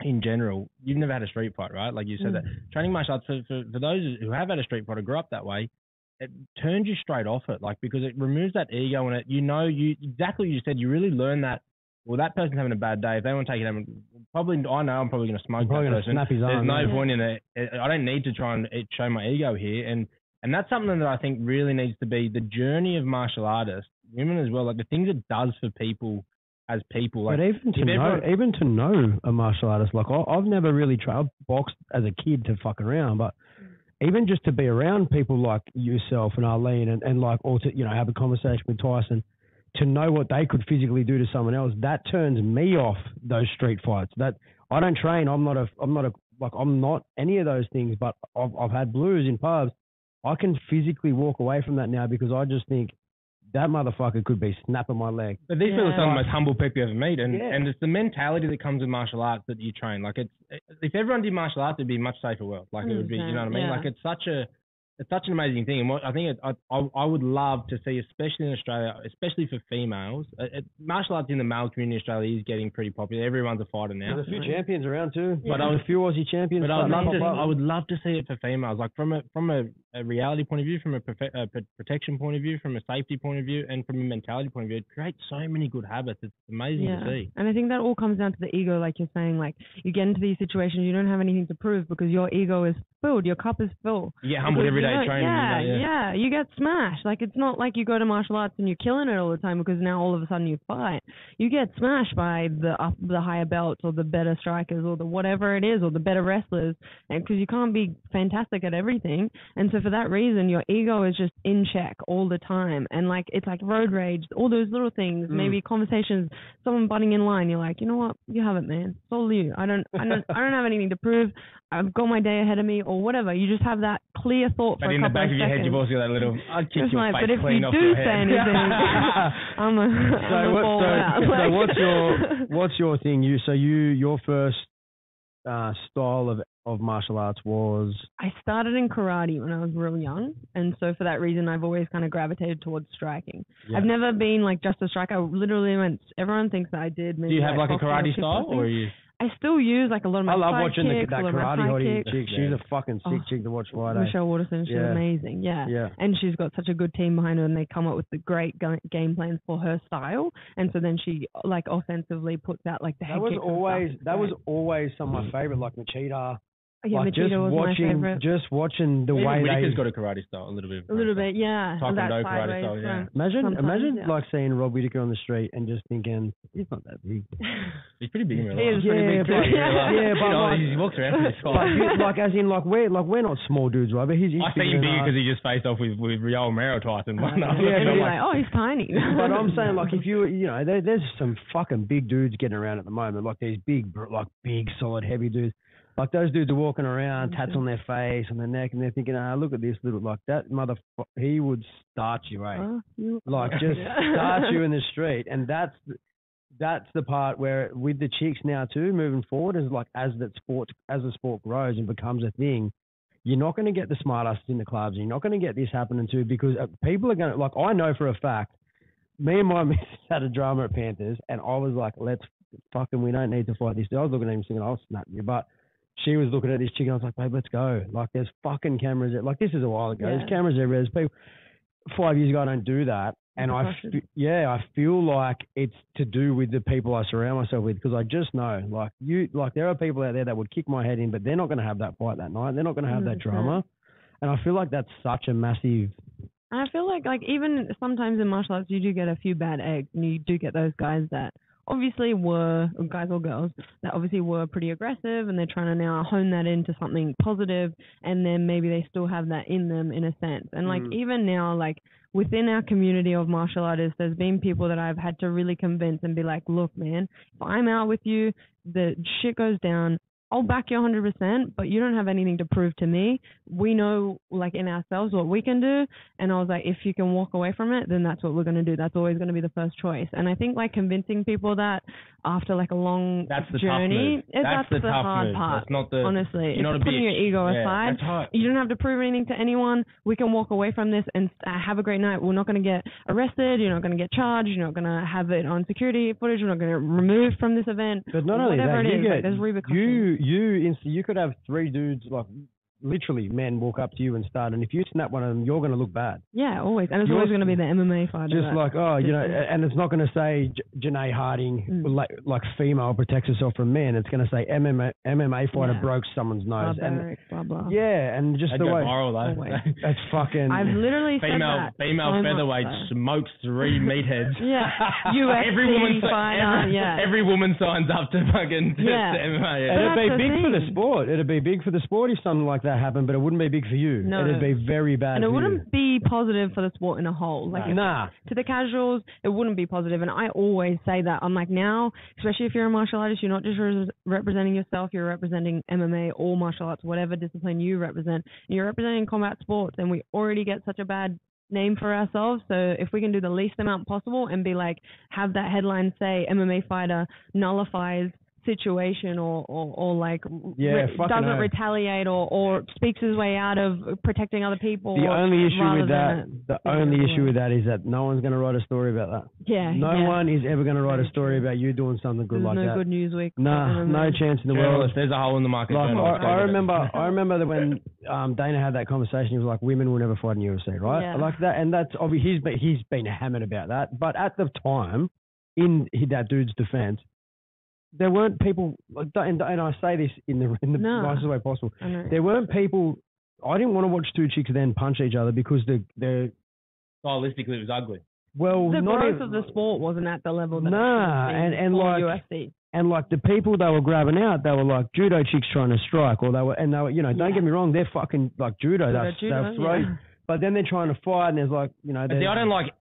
[SPEAKER 1] in general, you've never had a street fight, right? Like you said
[SPEAKER 3] Mm.
[SPEAKER 1] that training martial arts for, for for those who have had a street fight or grew up that way, it turns you straight off it, like because it removes that ego and it. You know, you exactly what you said. You really learn that. Well, that person's having a bad day. If they want to take it home, probably I know I'm probably going to smoke
[SPEAKER 2] Probably
[SPEAKER 1] that person.
[SPEAKER 2] snap his
[SPEAKER 1] There's
[SPEAKER 2] arm.
[SPEAKER 1] no
[SPEAKER 3] yeah.
[SPEAKER 1] point in it. I don't need to try and show my ego here, and and that's something that I think really needs to be the journey of martial artists, women as well. Like the things it does for people as people. Like
[SPEAKER 2] But even to know,
[SPEAKER 1] everyone-
[SPEAKER 2] even to know a martial artist, like I, I've never really tried boxed as a kid to fuck around, but even just to be around people like yourself and Arlene, and, and like, or to you know have a conversation with Tyson, to know what they could physically do to someone else, that turns me off those street fights. That I don't train. I'm not a. I'm not a. Like I'm not any of those things. But I've I've had blues in pubs. I can physically walk away from that now because I just think that motherfucker could be snapping my leg.
[SPEAKER 1] But these people are some of the most humble people you ever meet, and
[SPEAKER 2] Yeah.
[SPEAKER 1] and it's the mentality that comes with martial arts that you train. Like it's if everyone did martial arts, it'd be a much safer world. Like it would be, you know what I mean?
[SPEAKER 3] Yeah.
[SPEAKER 1] Like it's such a it's such an amazing thing, and what I think it, I, I I would love to see, especially in Australia, especially for females, uh, it, martial arts in the male community in Australia is getting pretty popular. Everyone's a fighter now.
[SPEAKER 2] There's a few champions around too.
[SPEAKER 3] Yeah.
[SPEAKER 2] But I was a few Aussie champions.
[SPEAKER 1] But I would love
[SPEAKER 2] to
[SPEAKER 1] to.
[SPEAKER 2] pop up.
[SPEAKER 1] I would love to see it for females, like from a from a, a reality point of view, from a, profe- a protection point of view, from a safety point of view, and from a mentality point of view. It creates so many good habits. It's amazing
[SPEAKER 3] Yeah.
[SPEAKER 1] to see.
[SPEAKER 3] And I think that all comes down to the ego, like you're saying. Like you get into these situations, you don't have anything to prove because your ego is filled, your cup is full.
[SPEAKER 1] You get humbled every day training.
[SPEAKER 3] Yeah,
[SPEAKER 1] you know,
[SPEAKER 3] yeah, You get smashed. Like it's not like you go to martial arts and you're killing it all the time because now all of a sudden you fight. You get smashed by the up, the higher belts or the better strikers or the whatever it is or the better wrestlers, and because you can't be fantastic at everything. And so for that reason, your ego is just in check all the time. And like it's like road rage, all those little things.
[SPEAKER 2] Mm.
[SPEAKER 3] Maybe conversations, someone butting in line. You're like, you know what? You have it, man. It's all you. I don't, I don't, I don't have anything to prove. I've got my day ahead of me or whatever. You just have that clear thought for
[SPEAKER 1] But
[SPEAKER 3] a
[SPEAKER 1] in the
[SPEAKER 3] couple
[SPEAKER 1] back
[SPEAKER 3] of
[SPEAKER 1] of your head,
[SPEAKER 3] seconds.
[SPEAKER 1] you've also got that little. I'd kick
[SPEAKER 3] Just
[SPEAKER 1] your
[SPEAKER 3] like,
[SPEAKER 1] face
[SPEAKER 3] but if
[SPEAKER 1] clean
[SPEAKER 3] you
[SPEAKER 1] off
[SPEAKER 3] do say
[SPEAKER 1] head.
[SPEAKER 3] anything, <laughs> I'm a,
[SPEAKER 2] So,
[SPEAKER 3] I'm a
[SPEAKER 2] what,
[SPEAKER 3] fall
[SPEAKER 2] so,
[SPEAKER 3] out.
[SPEAKER 2] so
[SPEAKER 3] Like-
[SPEAKER 2] what's your what's your thing? You so you your first uh, style of of martial arts was
[SPEAKER 3] I started in karate when I was real young, and so for that reason, I've always kind of gravitated towards striking.
[SPEAKER 2] Yeah.
[SPEAKER 3] I've never been like just a striker. I literally went. Everyone thinks that I did.
[SPEAKER 1] Do
[SPEAKER 3] Maybe
[SPEAKER 1] you have like a karate style, or are you?
[SPEAKER 3] I still use like a lot of my
[SPEAKER 2] I love watching the,
[SPEAKER 3] kicks,
[SPEAKER 2] that
[SPEAKER 3] of my
[SPEAKER 2] karate hottie chick. She's
[SPEAKER 1] Yeah.
[SPEAKER 2] a fucking sick
[SPEAKER 3] Oh,
[SPEAKER 2] chick to watch fight.
[SPEAKER 3] Michelle Waterson, she's
[SPEAKER 2] Yeah.
[SPEAKER 3] amazing. Yeah.
[SPEAKER 2] Yeah.
[SPEAKER 3] And she's got such a good team behind her, and they come up with the great game plans for her style. And so then she like offensively puts out like the head
[SPEAKER 2] That was always that was always some of my favorite, like Machida.
[SPEAKER 3] Yeah,
[SPEAKER 2] like just
[SPEAKER 3] was
[SPEAKER 2] watching,
[SPEAKER 3] favorite.
[SPEAKER 2] just watching the
[SPEAKER 1] Even
[SPEAKER 2] way
[SPEAKER 1] Whittaker's
[SPEAKER 2] they.
[SPEAKER 1] got a karate style, a little bit.
[SPEAKER 3] A little bit, yeah.
[SPEAKER 1] Taekwondo
[SPEAKER 3] that
[SPEAKER 1] karate style, yeah.
[SPEAKER 3] front.
[SPEAKER 2] Imagine, imagine
[SPEAKER 3] yeah.
[SPEAKER 2] like seeing Rob Whittaker on the street and just thinking he's not that big. <laughs>
[SPEAKER 1] He's pretty big in real
[SPEAKER 3] He
[SPEAKER 1] life.
[SPEAKER 3] is pretty
[SPEAKER 2] Yeah,
[SPEAKER 3] big
[SPEAKER 2] but-
[SPEAKER 3] too. <laughs>
[SPEAKER 2] yeah, but
[SPEAKER 1] You know,
[SPEAKER 2] like-
[SPEAKER 1] he walks around pretty <laughs>
[SPEAKER 2] Like,
[SPEAKER 1] tall.
[SPEAKER 2] like as in like we're like we're not small dudes, right? But he's, he's
[SPEAKER 1] I
[SPEAKER 2] bigger
[SPEAKER 1] see him
[SPEAKER 2] than
[SPEAKER 1] because he just faced off with with Yoel Romero twice and won.
[SPEAKER 3] Uh,
[SPEAKER 2] Yeah,
[SPEAKER 3] and be
[SPEAKER 2] like-
[SPEAKER 3] like, oh, he's tiny.
[SPEAKER 2] But I'm saying, like, if you, you know, there, there's some fucking big dudes getting around at the moment, like these big, like big, solid, heavy dudes. Like those dudes are walking around, tats on their face and their neck, and they're thinking, ah, look at this little, like that mother, he would start you, eh?
[SPEAKER 3] Oh, you
[SPEAKER 2] Like <laughs> just start you in the <laughs> street, and that's that's the part where with the chicks now too, moving forward, is like as that sport, as the sport grows and becomes a thing. You're not going to get the smart asses in the clubs. and You're not going to get this happening too because uh, people are going to like. I know for a fact me and my <laughs> missus had a drama at Panthers, and I was like, let's fucking, we don't need to fight this. I was looking at him thinking, I'll snap you. But she was looking at this chick, and I was like, babe, let's go. Like, there's fucking cameras. Like, this is a while ago.
[SPEAKER 3] Yeah.
[SPEAKER 2] There's cameras everywhere. There's people. Five years ago, I don't do that. And I, yeah, I feel like it's to do with the people I surround myself with because I just know, like you, like there are people out there that would kick my head in, but they're not going to have that fight that night. They're not going to have that
[SPEAKER 3] 100%.
[SPEAKER 2] drama, and I feel like that's such a massive.
[SPEAKER 3] I feel like like even sometimes in martial arts you do get a few bad eggs and you do get those guys that obviously were guys or girls that obviously were pretty aggressive and they're trying to now hone that into something positive and then maybe they still have that in them in a sense. And like
[SPEAKER 2] Mm.
[SPEAKER 3] even now like within our community of martial artists there's been people that I've had to really convince and be like, Look man, if I'm out with you, the shit goes down I'll back you 100%, but you don't have anything to prove to me. We know, like, in ourselves what we can do. And I was like, if you can walk away from it, then that's what we're going to do. That's always going to be the first choice. And I think, like, convincing people that after, like, a long
[SPEAKER 1] That's the
[SPEAKER 3] journey, eh,
[SPEAKER 1] That's,
[SPEAKER 3] that's,
[SPEAKER 1] the,
[SPEAKER 3] the hard
[SPEAKER 1] move.
[SPEAKER 3] part.
[SPEAKER 1] That's not the.
[SPEAKER 3] Honestly,
[SPEAKER 1] you're
[SPEAKER 3] it's putting your ego aside. You don't have to prove anything to anyone. We can walk away from this and uh, have a great night. We're not going to get arrested. You're not going to get charged. You're not going to have it on security footage. We're not going to remove from this event.
[SPEAKER 2] But not only that,
[SPEAKER 3] it
[SPEAKER 2] you
[SPEAKER 3] is, like,
[SPEAKER 2] get
[SPEAKER 3] there's repercussions.
[SPEAKER 2] you you you could have three dudes like literally men walk up to you and start, and if you snap one of them, you're going to look bad.
[SPEAKER 3] Yeah, always. And it's
[SPEAKER 2] Yours-
[SPEAKER 3] always going to be the MMA fighter.
[SPEAKER 2] Just
[SPEAKER 3] that-
[SPEAKER 2] like oh, you know, and it's not going to say J- Janay Harding
[SPEAKER 3] Mm.
[SPEAKER 2] like like female protects herself from men. It's going to say MMA MMA fighter
[SPEAKER 3] Yeah.
[SPEAKER 2] broke someone's nose, and
[SPEAKER 3] blah blah.
[SPEAKER 2] yeah, and just
[SPEAKER 1] That'd
[SPEAKER 2] the way
[SPEAKER 1] viral though. <laughs>
[SPEAKER 2] That's fucking.
[SPEAKER 3] I've literally said
[SPEAKER 1] female
[SPEAKER 3] that.
[SPEAKER 1] female
[SPEAKER 3] so
[SPEAKER 1] featherweight
[SPEAKER 3] so.
[SPEAKER 1] smokes three <laughs> meatheads.
[SPEAKER 3] Yeah, <laughs> UFC
[SPEAKER 1] every woman si-
[SPEAKER 3] fighter,
[SPEAKER 1] Every,
[SPEAKER 3] yeah.
[SPEAKER 1] every woman signs up to fucking to,
[SPEAKER 3] Yeah.
[SPEAKER 1] to MMA.
[SPEAKER 2] and it'd be
[SPEAKER 3] that's the
[SPEAKER 2] big for the sport. It'd be big for the sport if something like that happened, but it wouldn't be big for you.
[SPEAKER 3] No.
[SPEAKER 2] It'd be very bad.
[SPEAKER 3] and it wouldn't be positive for the sport in a whole. Like if-
[SPEAKER 2] Nah,
[SPEAKER 3] to the casuals, it wouldn't be positive. And I always say that. I'm like, now, especially if you're a martial artist, you're not just re- representing yourself, you're representing MMA or martial arts, whatever discipline you represent. You're representing combat sports, and we already get such a bad name for ourselves. So if we can do the least amount possible and be like, have that headline say MMA fighter nullifies situation or, or, or like
[SPEAKER 2] Yeah, fucking
[SPEAKER 3] doesn't
[SPEAKER 2] hell.
[SPEAKER 3] retaliate or, or speaks his way out of protecting other people.
[SPEAKER 2] the only issue with that,
[SPEAKER 3] than
[SPEAKER 2] the only
[SPEAKER 3] everywhere.
[SPEAKER 2] issue with that is that no one's going to write a story about that.
[SPEAKER 3] yeah,
[SPEAKER 2] No
[SPEAKER 3] yeah.
[SPEAKER 2] one is ever going to write a story about you doing something good
[SPEAKER 3] There's
[SPEAKER 2] like
[SPEAKER 3] no
[SPEAKER 2] that.
[SPEAKER 3] No good news week.
[SPEAKER 2] Nah, no chance in the world.
[SPEAKER 1] Journalist, there's a hole in the market.
[SPEAKER 2] Like, I, I remember. I remember that when um, Dana had that conversation, he was like, "Women will never fight in UFC, right?"
[SPEAKER 3] Yeah.
[SPEAKER 2] Like that, and that's obviously he's been, he's been hammered about that. But at the time, in that dude's defense, there weren't people, and, and I say this in the in the
[SPEAKER 3] No.
[SPEAKER 2] nicest way possible. There weren't people. I didn't want to watch two chicks then punch each other because the the
[SPEAKER 1] Stylistically, it was ugly.
[SPEAKER 2] well
[SPEAKER 3] the
[SPEAKER 2] not
[SPEAKER 3] growth
[SPEAKER 2] even-
[SPEAKER 3] of the sport wasn't at the level that
[SPEAKER 2] Nah,
[SPEAKER 3] it
[SPEAKER 2] and- and like-
[SPEAKER 3] UFC.
[SPEAKER 2] and like the people they were grabbing out, they were like judo chicks trying to strike, or they were, and they were, you know, don't
[SPEAKER 3] Yeah.
[SPEAKER 2] get me wrong, they're fucking like judo,
[SPEAKER 3] Judo,
[SPEAKER 2] that's
[SPEAKER 3] judo,
[SPEAKER 2] they're throw,
[SPEAKER 3] yeah.
[SPEAKER 2] But then they're trying to fight, and there's like, you know,
[SPEAKER 1] see, I don't like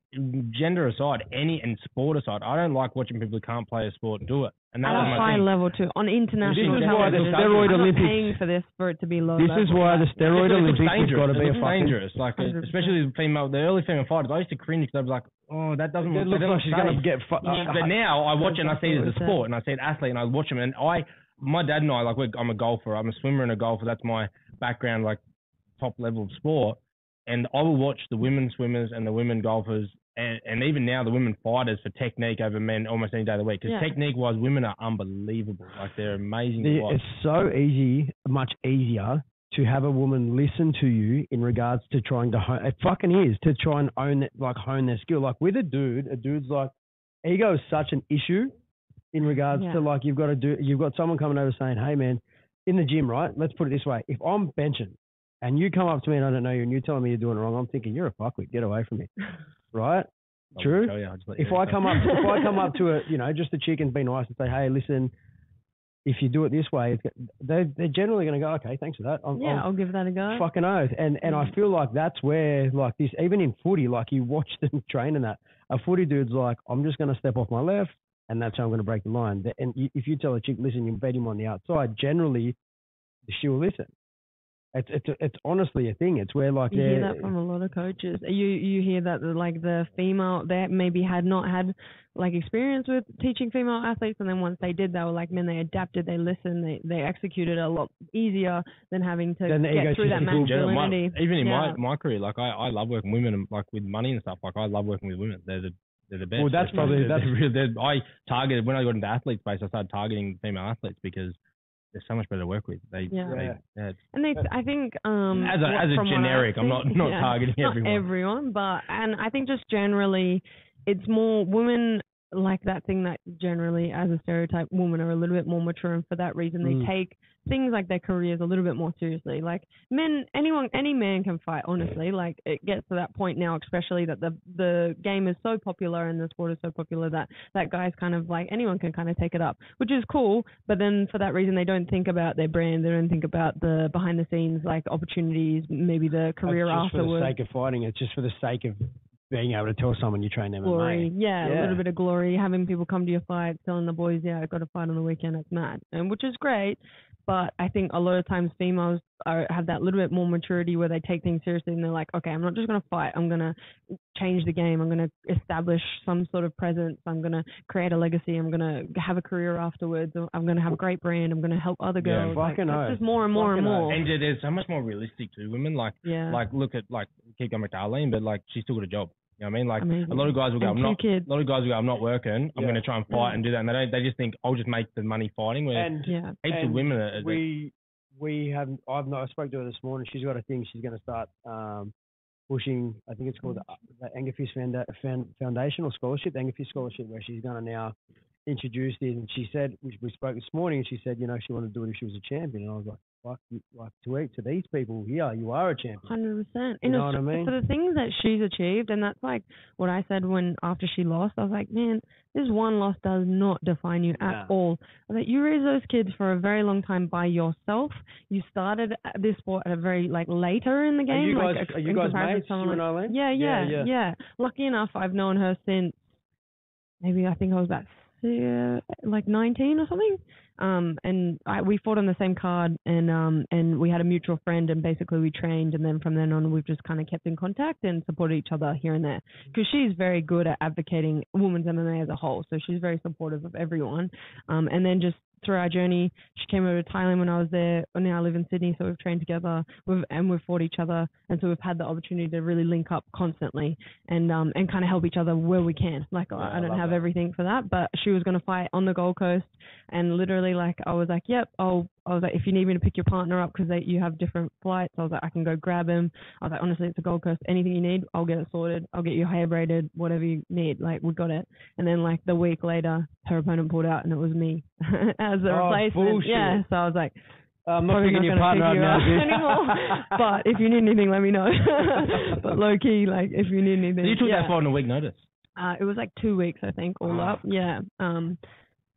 [SPEAKER 1] gender aside, any and sport aside. I don't like watching people who can't play a sport and do it, and that
[SPEAKER 3] At
[SPEAKER 1] was
[SPEAKER 3] a
[SPEAKER 1] my
[SPEAKER 3] high
[SPEAKER 1] thing.
[SPEAKER 3] level too, on international
[SPEAKER 1] This is why the
[SPEAKER 3] television.
[SPEAKER 1] steroid
[SPEAKER 3] I'm
[SPEAKER 2] Olympics-
[SPEAKER 3] paying for this for it to be low.
[SPEAKER 2] this is why the steroid
[SPEAKER 1] It looks
[SPEAKER 2] Olympics has
[SPEAKER 1] dangerous.
[SPEAKER 2] got to be a
[SPEAKER 1] looks
[SPEAKER 2] fucking.
[SPEAKER 1] dangerous. Like,
[SPEAKER 3] 100%.
[SPEAKER 1] especially the female, the early female fighters. I used to cringe because I was like, oh, that doesn't
[SPEAKER 2] It
[SPEAKER 1] look.
[SPEAKER 2] looks
[SPEAKER 1] that
[SPEAKER 2] like
[SPEAKER 1] doesn't
[SPEAKER 2] she's gonna
[SPEAKER 1] safe.
[SPEAKER 2] get fucked.
[SPEAKER 3] Yeah.
[SPEAKER 1] Uh, but now I watch it and I see it as a sport, and I see an athlete, and I watch them, and I, my dad and I, like, we're, I'm a golfer, I'm a swimmer and a golfer. That's my background, like, top level of sport. And I will watch the women swimmers and the women golfers, and, and even now the women fighters for technique over men almost any day of the week. Because
[SPEAKER 3] Yeah.
[SPEAKER 1] technique wise, women are unbelievable. Like they're amazing
[SPEAKER 2] The- It's so easy, much easier to have a woman listen to you in regards to trying to hone. It fucking is to try and own it, like hone their skill. Like with a dude, a dude's like ego is such an issue in regards
[SPEAKER 3] Yeah.
[SPEAKER 2] to like you've got to do. You've got someone coming over saying, "Hey man, in the gym, right? Let's put it this way: if I'm benching and you come up to me and I don't know you and you're telling me you're doing it wrong, I'm thinking you're a fuckwit. Get away from me, <laughs> right? True.
[SPEAKER 1] I'll just let you
[SPEAKER 2] if I come up, if I come up to a, <laughs> you know, just a chick and be nice and say, hey, listen, if you do it this way, it's, go- they they're generally going to go, okay, thanks for that. I'm,
[SPEAKER 3] Yeah,
[SPEAKER 2] I'm
[SPEAKER 3] I'll give that a go.
[SPEAKER 2] fucking oath. And and I feel like that's where like this, even in footy, like you watch <laughs> them training that, a footy dude's like, I'm just going to step off my left, and that's how I'm going to break the line. And if you tell a chick, listen, you bet him on the outside, generally, she will listen. It's it's it's honestly a thing. It's where like
[SPEAKER 3] You hear that from a lot of coaches. You you hear that the, like the female that maybe had not had like experience with teaching female athletes, and then once they did, they were like, man, they adapted, they listened, they they executed a lot easier than having to
[SPEAKER 2] Then
[SPEAKER 3] get through that
[SPEAKER 2] egotistical-
[SPEAKER 1] in general, my-
[SPEAKER 3] masculinity.
[SPEAKER 1] even in
[SPEAKER 3] Yeah.
[SPEAKER 1] my my career, like I, I love working women and like with money and stuff. Like I love working with women. They're the they're the best.
[SPEAKER 2] Well, that's
[SPEAKER 1] They're-
[SPEAKER 2] probably-
[SPEAKER 1] they're-
[SPEAKER 2] that's-
[SPEAKER 1] they're real- they're- I targeted when I got into athlete space. I started targeting female athletes because they're so much better to work with. They,
[SPEAKER 3] Yeah.
[SPEAKER 1] they
[SPEAKER 2] Yeah.
[SPEAKER 1] yeah,
[SPEAKER 3] And they, I think, um,
[SPEAKER 1] As a-
[SPEAKER 3] what-
[SPEAKER 1] as a
[SPEAKER 3] from what I
[SPEAKER 1] generic, I'm
[SPEAKER 3] see-
[SPEAKER 1] not- not targeting
[SPEAKER 3] not
[SPEAKER 1] everyone.
[SPEAKER 3] everyone, but and I think just generally, it's more women like that thing that generally, as a stereotype, women are a little bit more mature, and for that reason, they
[SPEAKER 2] Mm.
[SPEAKER 3] take things like their careers a little bit more seriously. Like men, anyone, any man can fight. Honestly, like it gets to that point now, especially that the the game is so popular and the sport is so popular that that guys kind of like anyone can kind of take it up, which is cool. But then for that reason, they don't think about their brand. They don't think about the behind the scenes like opportunities, maybe the career
[SPEAKER 2] it's just for the sake of fighting. It's just for the sake of being able to tell someone you train MMA.
[SPEAKER 3] glory. Yeah, a little bit of glory, having people come to your fight, telling the boys, yeah, I got a fight on the weekend, it's mad. And which is great. But I think a lot of times females are, have that little bit more maturity where they take things seriously and they're like, okay, I'm not just going to fight. I'm going to change the game. I'm going to establish some sort of presence. I'm going to create a legacy. I'm going to have a career afterwards. I'm going to have a great brand. I'm going to help other
[SPEAKER 1] Yeah,
[SPEAKER 3] girls. like,
[SPEAKER 2] fucking
[SPEAKER 3] it's just more and more and
[SPEAKER 2] Fucking oath.
[SPEAKER 3] more.
[SPEAKER 1] And there's so much more realistic to women. Like,
[SPEAKER 3] yeah.
[SPEAKER 1] like look at like keep going back to Arlene, but like she's still got a job. You know what I mean? Like
[SPEAKER 3] Amazing.
[SPEAKER 1] a lot of guys will go,
[SPEAKER 3] and
[SPEAKER 1] I'm not.
[SPEAKER 3] kids.
[SPEAKER 1] A lot of guys will go, I'm not working. I'm
[SPEAKER 2] Yeah.
[SPEAKER 1] going to try and fight
[SPEAKER 3] Yeah.
[SPEAKER 1] and do that, and they don't. They just think I'll just make the money fighting. Where
[SPEAKER 2] And
[SPEAKER 3] Yeah.
[SPEAKER 1] heaps of women are. are-
[SPEAKER 2] we we have I've not I spoke to her this morning. She's got a thing. She's going to start um, pushing. I think it's called the, the Angerfist Founda- Found- Foundation or Scholarship, the Angerfist Scholarship, where she's going to now introduce it. And she said we, we spoke this morning, and she said you know she wanted to do it if she was a champion. And I was like, you- like to to these people here, you are a champion.
[SPEAKER 3] Hundred percent.
[SPEAKER 2] You know what I mean?
[SPEAKER 3] for the things that she's achieved, and that's like what I said when after she lost. I was like, man, this one loss does not define you at all. I like, you raised those kids for a very long time by yourself. You started this sport at a very like later in the game.
[SPEAKER 2] Are you
[SPEAKER 3] like,
[SPEAKER 2] guys
[SPEAKER 3] a-
[SPEAKER 2] are you guys mates? You
[SPEAKER 3] like-
[SPEAKER 2] and Eileen?
[SPEAKER 3] yeah, yeah,
[SPEAKER 2] yeah.
[SPEAKER 3] yeah, Lucky enough, I've known her since maybe I think I was about like 19 or something. Um, and I, we fought on the same card, and um, and we had a mutual friend, and basically we trained, and then from then on we've just kind of kept in contact and supported each other here and there. Because she's very good at advocating women's MMA as a whole, so she's very supportive of everyone. Um, and then just through our journey, she came over to Thailand when I was there. And now I live in Sydney, so we've trained together. We've and we've fought each other, and so we've had the opportunity to really link up constantly and um and kind of help each other where we can. Like
[SPEAKER 2] Yeah,
[SPEAKER 3] I,
[SPEAKER 2] I
[SPEAKER 3] don't have
[SPEAKER 2] that.
[SPEAKER 3] everything for that, but she was going to fight on the Gold Coast, and literally like I was like, yep, I'll. I was like, if you need me to pick your partner up because you have different flights, I was like, I can go grab him. I was like, honestly, it's a Gold Coast. Anything you need, I'll get it sorted. I'll get your hair braided, whatever you need. Like we got it. And then like the week later, her opponent pulled out, and it was me <laughs> as the
[SPEAKER 2] Oh,
[SPEAKER 3] replacement.
[SPEAKER 2] bullshit.
[SPEAKER 3] Yeah. So I was like,
[SPEAKER 2] I'm not
[SPEAKER 3] probably
[SPEAKER 2] picking your partner
[SPEAKER 3] gonna
[SPEAKER 2] up
[SPEAKER 3] pick you
[SPEAKER 2] now,
[SPEAKER 3] up
[SPEAKER 2] dude.
[SPEAKER 3] anymore. <laughs> but if you need anything, let me know. <laughs> but low key, like if you need anything,
[SPEAKER 1] So you took
[SPEAKER 3] yeah.
[SPEAKER 1] that fight on a week notice.
[SPEAKER 3] Uh, it was like two weeks, I think, all
[SPEAKER 1] Ah.
[SPEAKER 3] up. Yeah. Um,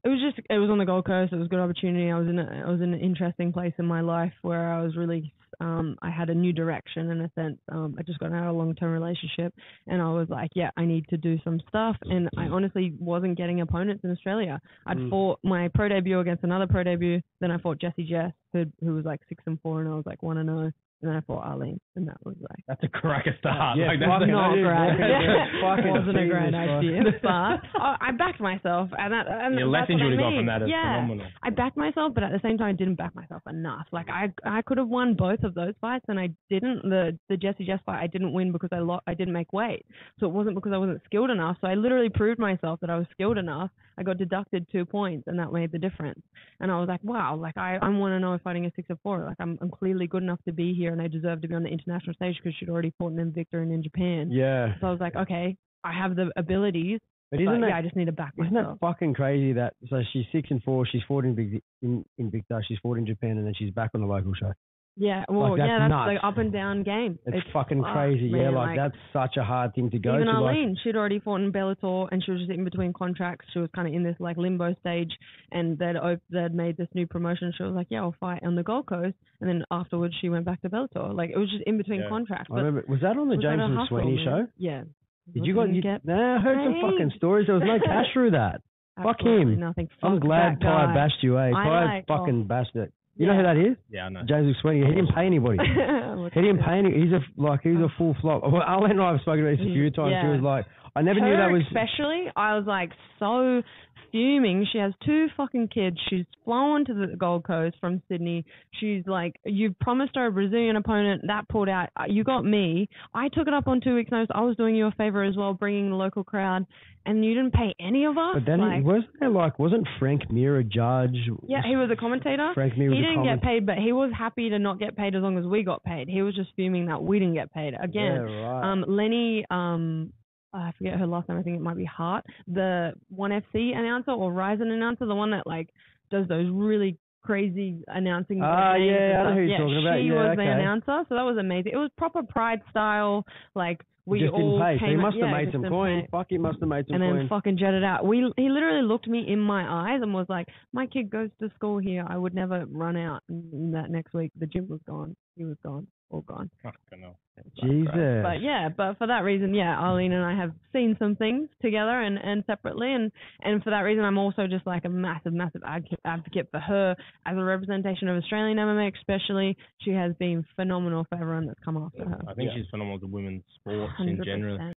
[SPEAKER 3] it was just it was on the Gold Coast. It was a good opportunity. I was in a I was in an interesting place in my life where I was really um I had a new direction in a sense. Um, I just got out of a long term relationship, and I was like, yeah, I need to do some stuff. And I honestly wasn't getting opponents in Australia. I'd
[SPEAKER 2] Mm.
[SPEAKER 3] fought my pro debut against another pro debut. Then I fought Jessy Jess, who who was like six and four, and I was like one and zero. And then I fought Arlene, and that was like.
[SPEAKER 1] That's a crack cracker start.
[SPEAKER 2] Yeah,
[SPEAKER 1] like, that's
[SPEAKER 2] fucking
[SPEAKER 1] a,
[SPEAKER 3] Not <laughs>
[SPEAKER 2] it is,
[SPEAKER 3] great.
[SPEAKER 2] man. Yeah,
[SPEAKER 3] wasn't a
[SPEAKER 2] Jesus
[SPEAKER 3] great idea, but I, I backed myself, and that and
[SPEAKER 1] yeah,
[SPEAKER 3] that's
[SPEAKER 1] lessons
[SPEAKER 3] what
[SPEAKER 1] you would
[SPEAKER 3] I
[SPEAKER 1] have got
[SPEAKER 3] mean.
[SPEAKER 1] from that is
[SPEAKER 3] yeah,
[SPEAKER 1] phenomenal.
[SPEAKER 3] I backed myself, but at the same time, I didn't back myself enough. Like I, I could have won both of those fights, and I didn't. The the Jessy Jess fight, I didn't win because I lo- I didn't make weight. So it wasn't because I wasn't skilled enough. So I literally proved myself that I was skilled enough. I got deducted two points, and that made the difference. And I was like, wow, like I, I want to oh know if fighting a six or four. Like I'm, I'm clearly good enough to be here, and I deserve to be on the international stage because she'd already fought an Invicta and in Japan.
[SPEAKER 2] Yeah.
[SPEAKER 3] So I was like, okay, I have the abilities,
[SPEAKER 2] But
[SPEAKER 3] but
[SPEAKER 2] isn't that
[SPEAKER 3] yeah, I just need to back
[SPEAKER 2] Isn't
[SPEAKER 3] myself.
[SPEAKER 2] that fucking crazy that so she's six and four, she's fought in Big in, Invicta, she's fought in Japan and then she's back on the local show.
[SPEAKER 3] Yeah, well,
[SPEAKER 2] that's
[SPEAKER 3] yeah, that's
[SPEAKER 2] nuts.
[SPEAKER 3] like up and down game.
[SPEAKER 2] It's, fucking
[SPEAKER 3] fucked,
[SPEAKER 2] crazy. yeah,
[SPEAKER 3] man,
[SPEAKER 2] like,
[SPEAKER 3] like-
[SPEAKER 2] that's such a hard thing to go
[SPEAKER 3] Even
[SPEAKER 2] to. Like,
[SPEAKER 3] Arlene, she'd already fought in Bellator, and she was just in between contracts. She was kind of in this like limbo stage, and they'd op- they'd made this new promotion. She was like, "Yeah, I'll fight on the Gold Coast," and then afterwards she went back to Bellator. Like it was just in between
[SPEAKER 1] Yeah.
[SPEAKER 3] contracts.
[SPEAKER 2] I remember, was that on the James McSweeney
[SPEAKER 3] man?
[SPEAKER 2] show?
[SPEAKER 3] Yeah.
[SPEAKER 2] Did you got you,
[SPEAKER 3] get
[SPEAKER 2] Nah, I heard some fucking stories. There was no <laughs> cash through that. Fuck him.
[SPEAKER 3] Nothing.
[SPEAKER 2] I'm glad
[SPEAKER 3] that Tai
[SPEAKER 2] bashed you, eh?
[SPEAKER 3] I
[SPEAKER 2] Tai
[SPEAKER 3] like- oh.
[SPEAKER 2] fucking bashed it. You know who that is?
[SPEAKER 1] Yeah, I know.
[SPEAKER 2] James McSweeney. He didn't pay anybody. <laughs> He didn't pay any. He's a like he's a full flop. Well, Arlene and I have spoken about this a few times. She was like, I never
[SPEAKER 3] her
[SPEAKER 2] knew that was.
[SPEAKER 3] especially I was like so fuming. She has two fucking kids. She's flown to the Gold Coast from Sydney. She's like, you promised her a Brazilian opponent that pulled out. Uh, You got me. I took it up on two weeks' notice. I was doing you a favor as well, bringing the local crowd, and you didn't pay any of us.
[SPEAKER 2] But then
[SPEAKER 3] like,
[SPEAKER 2] wasn't there like wasn't Frank Mir a judge?
[SPEAKER 3] yeah, he was a commentator.
[SPEAKER 2] Frank Mir
[SPEAKER 3] He
[SPEAKER 2] was a
[SPEAKER 3] didn't
[SPEAKER 2] comment-
[SPEAKER 3] get paid, but he was happy to not get paid as long as we got paid. He was just fuming that we didn't get paid. Again,
[SPEAKER 2] Yeah, right.
[SPEAKER 3] um, Lenne, um, I forget her last name. I think it might be Hardt, the One FC announcer or Rizin announcer, the one that like does those really crazy announcing.
[SPEAKER 2] Ah, yeah, I know who you're
[SPEAKER 3] yeah,
[SPEAKER 2] talking about.
[SPEAKER 3] She
[SPEAKER 2] Yeah,
[SPEAKER 3] was the announcer, so that was amazing. It was proper Pride style, like we
[SPEAKER 2] just
[SPEAKER 3] all
[SPEAKER 2] didn't pay. He must have
[SPEAKER 3] yeah,
[SPEAKER 2] made some coin.
[SPEAKER 3] pay.
[SPEAKER 2] Fuck, he must have made some
[SPEAKER 3] And then
[SPEAKER 2] coin.
[SPEAKER 3] fucking jetted out. We he literally looked me in my eyes and was like, "My kid goes to school here. I would never run out." And that next week, the gym was gone. He was gone. All gone.
[SPEAKER 1] Fucking hell.
[SPEAKER 2] Jesus.
[SPEAKER 3] But yeah, but for that reason, yeah, Arlene and I have seen some things together and, and separately, and and for that reason, I'm also just like a massive, massive advocate, advocate for her as a representation of Australian MMA, especially. She has been phenomenal for everyone that's come after her.
[SPEAKER 1] I think
[SPEAKER 2] Yeah.
[SPEAKER 1] she's phenomenal to women's sports in general.